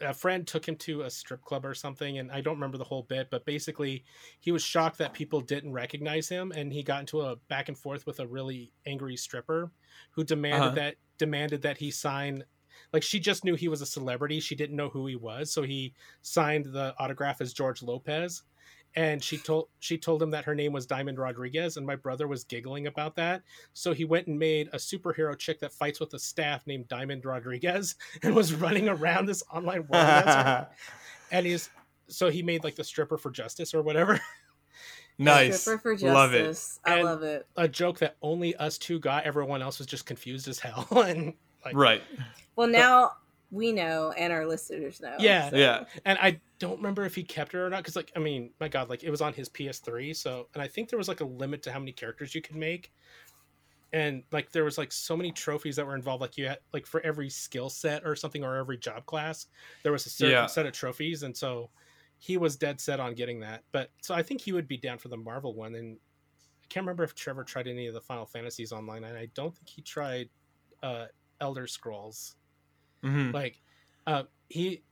a friend took him to a strip club or something, and I don't remember the whole bit, but basically he was shocked that people didn't recognize him, and he got into a back and forth with a really angry stripper who demanded Uh-huh. that demanded that he sign. Like she just knew he was a celebrity, she didn't know who he was, so he signed the autograph as George Lopez and she told she told him that her name was Diamond Rodriguez, and my brother was giggling about that. So he went and made a superhero chick that fights with a staff named Diamond Rodriguez, (laughs) and was running around this online world. That's (laughs) and he's so he made like the stripper for justice or whatever, (laughs) nice. Stripper for justice. Love it. I And- love it. a joke that only us two got. Everyone else was just confused as hell. and like, Right. Well, now we know, and our listeners know. Yeah. so- Yeah. and I don't remember if he kept it or not because like I mean, my God, like it was on his PS3, so and I think there was like a limit to how many characters you could make. And like there was like so many trophies that were involved, like you had like for every skill set or something or every job class, there was a certain Yeah. set of trophies, and so he was dead set on getting that. But so I think he would be down for the Marvel one, and I can't remember if Trevor tried any of the Final Fantasies online, and I don't think he tried uh Elder Scrolls Mhm. like uh he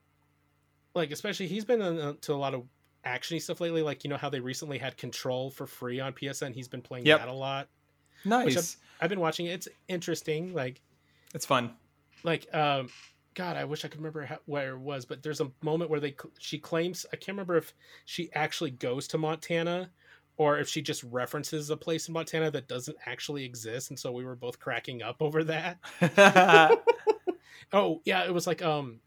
like especially he's been into a lot of actiony stuff lately like you know how they recently had control for free on psn he's been playing Yep. that a lot Nice. i've been watching it it's interesting like It's fun. like um god i wish i could remember how, where it was but there's a moment where they she claims i can't remember if she actually goes to montana or if she just references a place in montana that doesn't actually exist and so we were both cracking up over that (laughs) (laughs) Oh yeah, it was like um,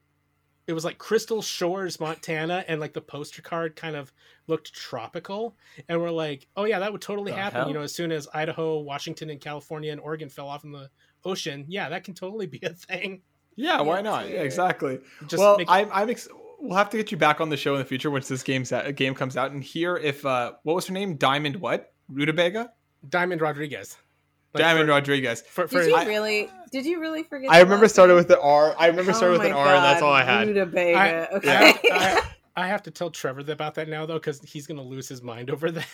it was like Crystal Shores, Montana, and like the poster card kind of looked tropical, and we're like, oh yeah, that would totally The happen. hell? You know, as soon as Idaho, Washington, and California and Oregon fell off in the ocean, yeah, that can totally be a thing. yeah, why not? Yeah, exactly. Just well, make I'm, I'm ex- we'll have to get you back on the show in the future once this game's out, game comes out and hear if uh what was her name? Diamond what? Rutabaga? Diamond Rodriguez. Like, Diamond for, Rodriguez. For, for, Did you I- really? Did you really forget? I remember last started with the R. I remember started Oh with an my R and that's all I had. Rutabaga. I, okay. I, I, (laughs) I have to tell Trevor about that now though, because he's gonna lose his mind over that.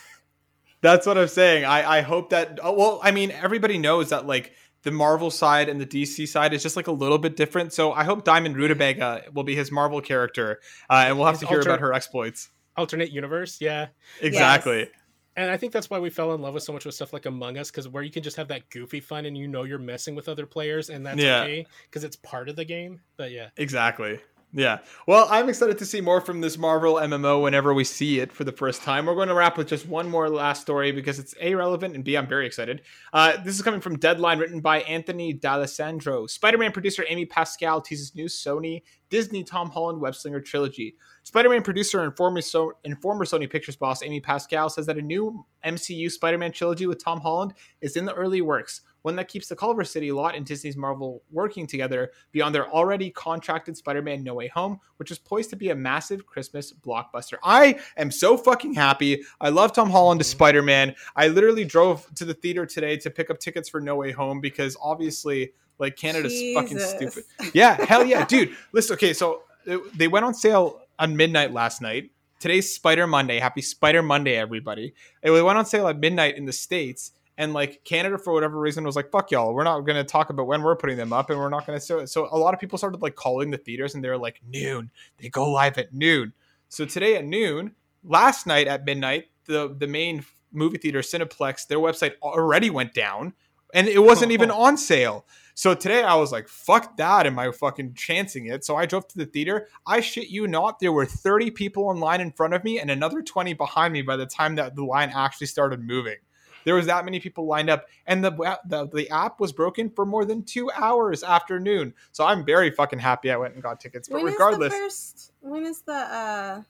That's what I'm saying. I, I hope that. Oh, well, I mean, everybody knows that like the Marvel side and the DC side is just like a little bit different. So I hope Diamond Rutabaga will be his Marvel character, uh, and we'll have His to hear alter- about her exploits. Alternate universe, yeah. Exactly. And I think that's why we fell in love with so much with stuff like Among Us, because where you can just have that goofy fun and you know you're messing with other players, and that's Yeah. okay because it's part of the game. But yeah, Exactly. Yeah. Well, I'm excited to see more from this Marvel MMO whenever we see it for the first time. We're going to wrap with just one more last story because it's A, relevant, and B, I'm very excited. Uh, this is coming from Deadline, written by Anthony D'Alessandro. Spider Man producer Amy Pascal teases new Sony Disney Tom Holland web slinger trilogy. Spider Man producer and former, so- and former Sony Pictures boss Amy Pascal says that a new MCU Spider Man trilogy with Tom Holland is in the early works, one that keeps the Culver City lot and Disney's Marvel working together beyond their already contracted Spider Man No Way Home, which is poised to be a massive Christmas blockbuster. I am so fucking happy. I love Tom Holland as Mhm. Spider Man. I literally drove to the theater today to pick up tickets for No Way Home because obviously, like, Canada's fucking stupid. (laughs) Yeah, hell yeah, dude. Listen, okay, so uh, they went on sale on midnight last night. Today's Spider Monday. Happy Spider Monday, everybody. And they went on sale at midnight in the States. And like Canada, for whatever reason, was like, fuck y'all. We're not going to talk about when we're putting them up and we're not going to. So, so a lot of people started like calling the theaters and they were like, noon. They go live at noon. So today at noon, last night at midnight, the, the main movie theater, Cineplex, their website already went down and it wasn't even (laughs) on sale. So today I was like, fuck that. Am I fucking chancing it? So I drove to the theater. I shit you not. There were 30 people in line in front of me and another 20 behind me by the time that the line actually started moving. there was that many people lined up, and the the, the app was broken for more than two hours after noon. So I'm very fucking happy I went and got tickets. But when is regardless, the first? When is the uh,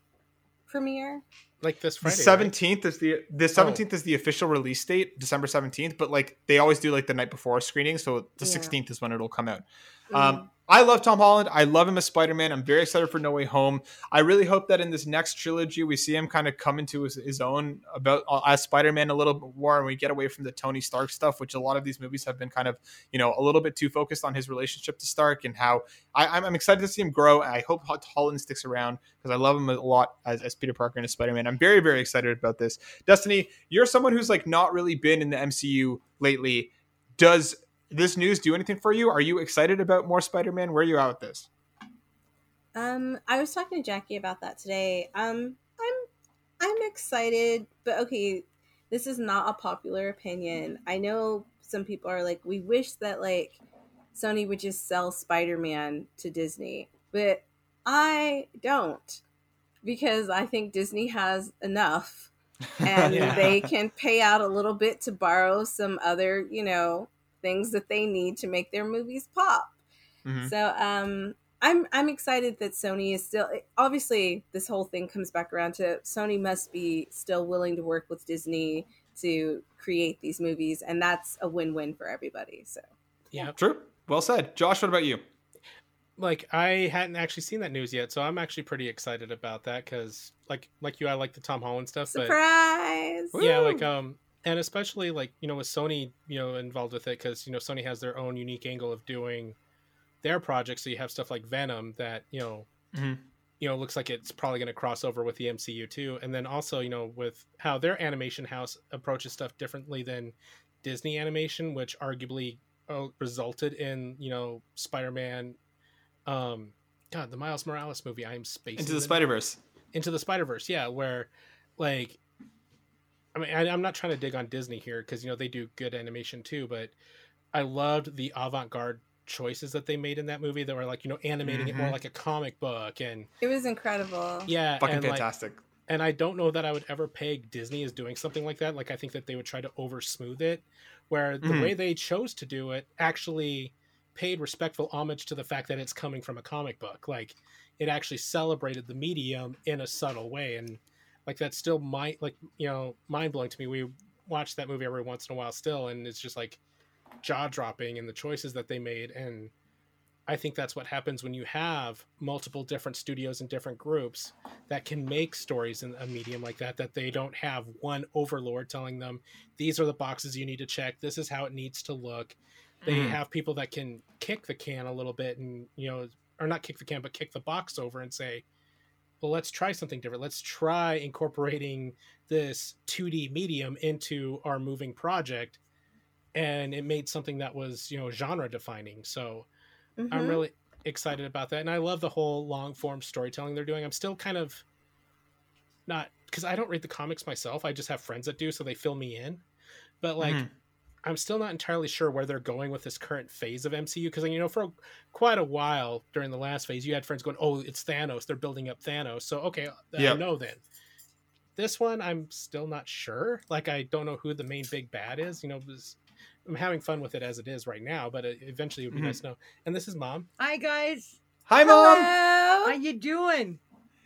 premiere? Like this the Friday. right? seventeenth is the the Oh. seventeenth is the official release date, December seventeenth. But like they always do like the night before screening, so the Yeah. sixteenth is when it'll come out. Mm. Um, I love Tom Holland. I love him as Spider Man. I'm very excited for No Way Home. I really hope that in this next trilogy, we see him kind of come into his, his own about uh, as Spider Man a little bit more, and we get away from the Tony Stark stuff, which a lot of these movies have been kind of you know a little bit too focused on his relationship to Stark and how I, I'm, I'm excited to see him grow. And I hope Holland sticks around because I love him a lot as, as Peter Parker and as Spider Man. I'm very very excited about this. Destinee, you're someone who's like not really been in the MCU lately. Does this news do anything for you? Are you excited about more Spider-Man? Where are you at with this? Um, I was talking to Jackie about that today. Um, I'm I'm excited, but okay, this is not a popular opinion. I know some people are like, we wish that like Sony would just sell Spider-Man to Disney, but I don't because I think Disney has enough (laughs) and Yeah. they can pay out a little bit to borrow some other, you know, things that they need to make their movies pop. Mhm. So um I'm I'm excited that Sony is still obviously this whole thing comes back around to Sony must be still willing to work with Disney to create these movies and that's a win-win for everybody. So Yeah. True. Well said. Josh, what about you? Like I hadn't actually seen that news yet, so I'm actually pretty excited about that because, like, like you, I like the Tom Holland stuff. But surprise. yeah like um and especially like you know with sony you know involved with it because you know sony has their own unique angle of doing their projects so you have stuff like venom that you know Mhm. you know looks like it's probably going to cross over with the mcu too and then also you know with how their animation house approaches stuff differently than disney animation which arguably uh, resulted in you know spider-man um god the miles morales movie i'm space Into the it. Spider Verse. into the Spider Verse, yeah, where like I mean I, I'm not trying to dig on Disney here because you know they do good animation too, but I loved the avant garde choices that they made in that movie that were like you know animating it more Mhm. like a comic book and It was incredible. yeah Fucking and, like, fantastic. and I don't know that I would ever peg Disney as doing something like that. Like I think that they would try to over smooth it, where the Mhm. way they chose to do it actually paid respectful homage to the fact that it's coming from a comic book. Like it actually celebrated the medium in a subtle way, and like that's still mind like you know mind blowing to me. We watch that movie every once in a while still, and it's just like jaw dropping and the choices that they made and. I think that's what happens when you have multiple different studios and different groups that can make stories in a medium like that that they don't have one overlord telling them these are the boxes you need to check this is how it needs to look they Mhm. have people that can kick the can a little bit and you know or not kick the can but kick the box over and say well let's try something different let's try incorporating this 2d medium into our moving project and it made something that was you know genre defining so I'm Mhm. really excited about that, and I love the whole long form storytelling they're doing. I'm still kind of not because I don't read the comics myself. I just have friends that do, so they fill me in. But like, Mhm. I'm still not entirely sure where they're going with this current phase of MCU because you know for quite a while during the last phase, you had friends going, "Oh, it's Thanos. They're building up Thanos." So okay, I Yep. know then. This one, I'm still not sure. Like, I don't know who the main big bad is. You know, was, I'm having fun with it as it is right now, but it, eventually it would be Mhm. nice to know. And this is mom. Hi guys, Hi, mom. how Hello. you doing?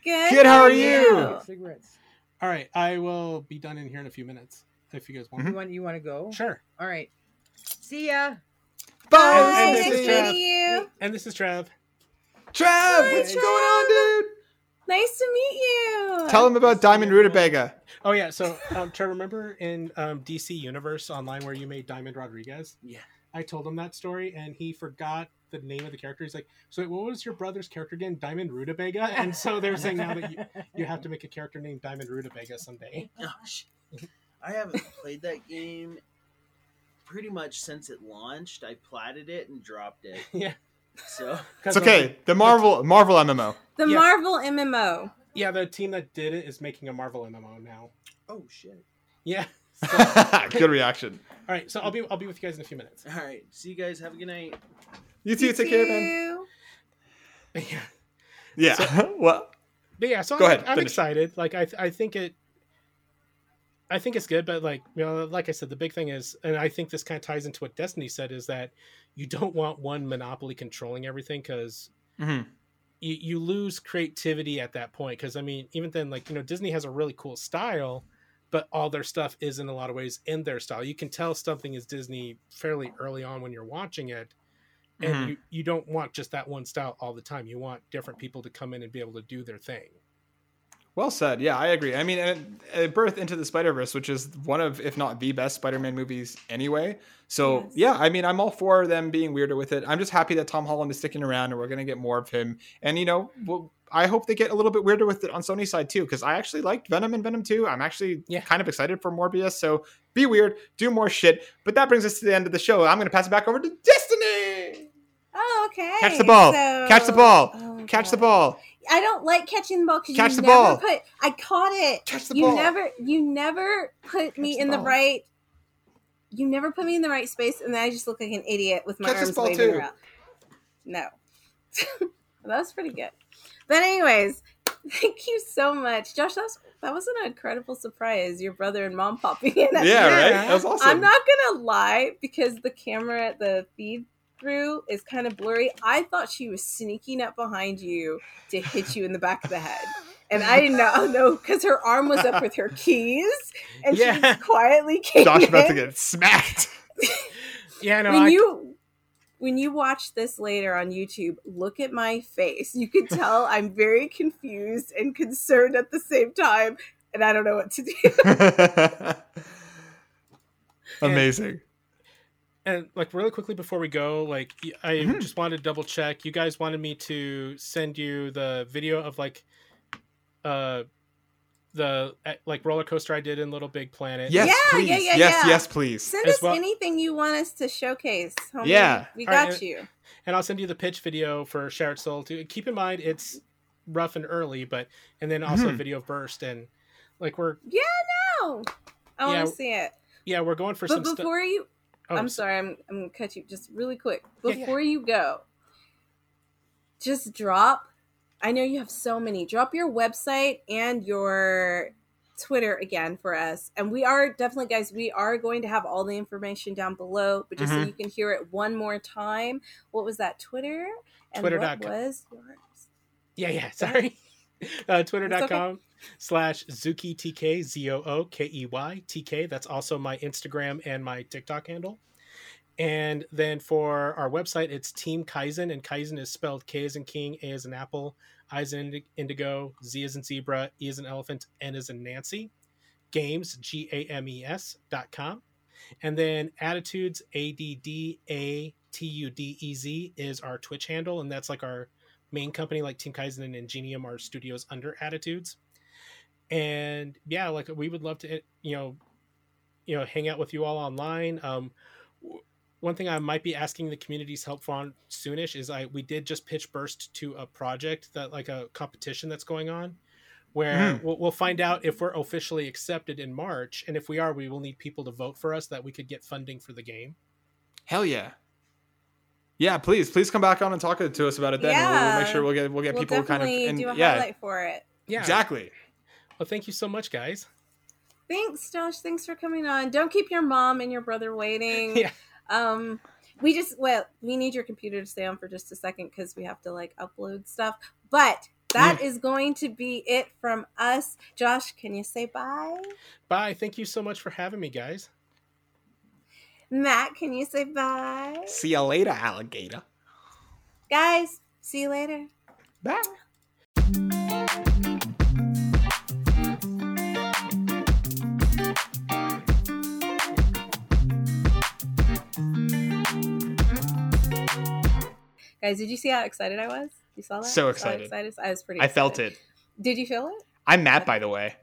Good. Good, how are you? Cigarettes. All right, I will be done in here in a few minutes if you guys want. You want you want to go? Sure. All right. See ya. Bye. And- and nice this is meeting Trav. you. And this is Trav. Trav, Hi, what's Trav. going on, dude? Nice to meet you. Tell him about Diamond Rutabaga. Oh yeah, so um, Trev, remember in um, DC Universe online where you made Diamond Rodriguez? Yeah. I told him that story and he forgot the name of the character. He's like, "So wait, what was your brother's character again? Diamond Rutabaga?" And so they're saying now that you, you have to make a character named Diamond Rutabaga someday. (laughs) Gosh, I haven't played that game pretty much since it launched. I platted it and dropped it. (laughs) yeah, So (laughs) It's okay. The Marvel Marvel MMO. the Yeah. Marvel MMO. Yeah, the team that did it is making a Marvel MMO now. oh shit. Yeah. (laughs) So- Good reaction. all right, so I'll be I'll be with you guys in a few minutes. All right, see you guys. Have a good night. You too. You Take care, man. too. Yeah. Yeah. well, But yeah, so Go I'm, ahead, I'm finish. excited. Like I, I think it. I think it's good, but like you know, like I said, the big thing is, and I think this kind of ties into what Destinee said, is that you don't want one monopoly controlling everything because Mhm. you, you lose creativity at that point. Because I mean, even then, like you know, Disney has a really cool style, but all their stuff is in a lot of ways in their style. You can tell something is Disney fairly early on when you're watching it, and Mhm. you you don't want just that one style all the time. You want different people to come in and be able to do their thing. Well said. Yeah, I agree. I mean, and it, it birthed into the Spider Verse, which is one of, if not the best Spider-Man movies anyway. So Yes. yeah, I mean, I'm all for them being weirder with it. I'm just happy that Tom Holland is sticking around, and we're gonna get more of him. And you know, well, I hope they get a little bit weirder with it on Sony's side too, because I actually liked Venom and Venom 2. I'm actually Yeah. kind of excited for Morbius. So be weird, do more shit. But that brings us to the end of the show. I'm gonna pass it back over to Destinee. Oh, okay. Catch the ball. So- Catch the ball. Oh, Catch the ball. I don't like catching the ball because Catch you the never ball. put. I caught it. Catch the you ball. never. You never put me the in the right. You never put me in the right space, and then I just look like an idiot with my Catch arms waving too. around. No, (laughs) that was pretty good. But anyways, (laughs) thank you so much, Josh. That was that was an incredible surprise. Your brother and mom popping in. Yeah, right. That was awesome. I'm not gonna lie because the camera, at the feed through is kind of blurry. I thought she was sneaking up behind you to hit you in the back of the head. And I did not know (laughs) because her arm was up with her keys and she Yeah. just quietly came Josh about to get smacked. (laughs) Yeah, no, when I, you when you watch this later on YouTube, look at my face. You can tell I'm very confused and concerned at the same time, and I don't know what to do. (laughs) Amazing. And like really quickly before we go, like y- I Mhm. just wanted to double check. You guys wanted me to send you the video of like uh the uh, like roller coaster I did in Little Big Planet. Yes, Yeah, please. yeah, yeah, yes, yeah. yes, please. Send As us well- anything you want us to showcase. Homie. Yeah. we got right, you. and I'll send you the pitch video for Shattered Soul too. Keep in mind it's rough and early, but and then also a Mhm. video of Burst and like we're yeah No, I want to see it. yeah we're going for But some stuff. before you, Oh, I'm sorry, I'm I'm gonna cut you just really quick. Yeah, yeah. Before you go, just drop. I know you have so many. Drop your website and your Twitter again for us. And we are definitely, guys, we are going to have all the information down below. But just so Mhm. you can hear it one more time, what was that? Twitter. And Twitter.com. what was yours? Yeah, yeah. Sorry. (laughs) Uh, Twitter.com slash Zookey TK Z O O K E Y T K. That's also my Instagram and my TikTok handle. And then for our website, it's Team Kaizen, and Kaizen is spelled K as in King, A as in Apple, I as in Indigo, Z as in Zebra, E as in Elephant, N as in Nancy. Games, G A M E S dot com. And then Addatudez, A D D A T U D E Z, is our Twitch handle, and that's like our main company like Team Kaizen and Ingenium are studios under Addatudez. And yeah, like we would love to, you know, you know, hang out with you all online. Um, one thing I might be asking the community's help for on soonish is I we did just pitch Burst to a project that like a competition that's going on, where Mhm. we'll, we'll find out if we're officially accepted in March, and if we are, we will need people to vote for us that we could get funding for the game. Hell yeah. Yeah, please, please come back on and talk to us about it then. and we'll, we'll make sure we'll get we'll get we'll people kind of definitely and do a yeah, highlight for it. Yeah, exactly. Well, thank you so much, guys. Thanks, Josh. Thanks for coming on. Don't keep your mom and your brother waiting. (laughs) Yeah. Um, we just well, we need your computer to stay on for just a second because we have to like upload stuff. But that is going to be it from us. Josh, can you say bye? Bye. Thank you so much for having me, guys. Matt, can you say bye? See you later, alligator. Guys, see you later. Bye. Guys, did you see how excited I was? You saw that? So excited. excited? I was pretty. I felt it. Did you feel it? I'm Matt, by the way.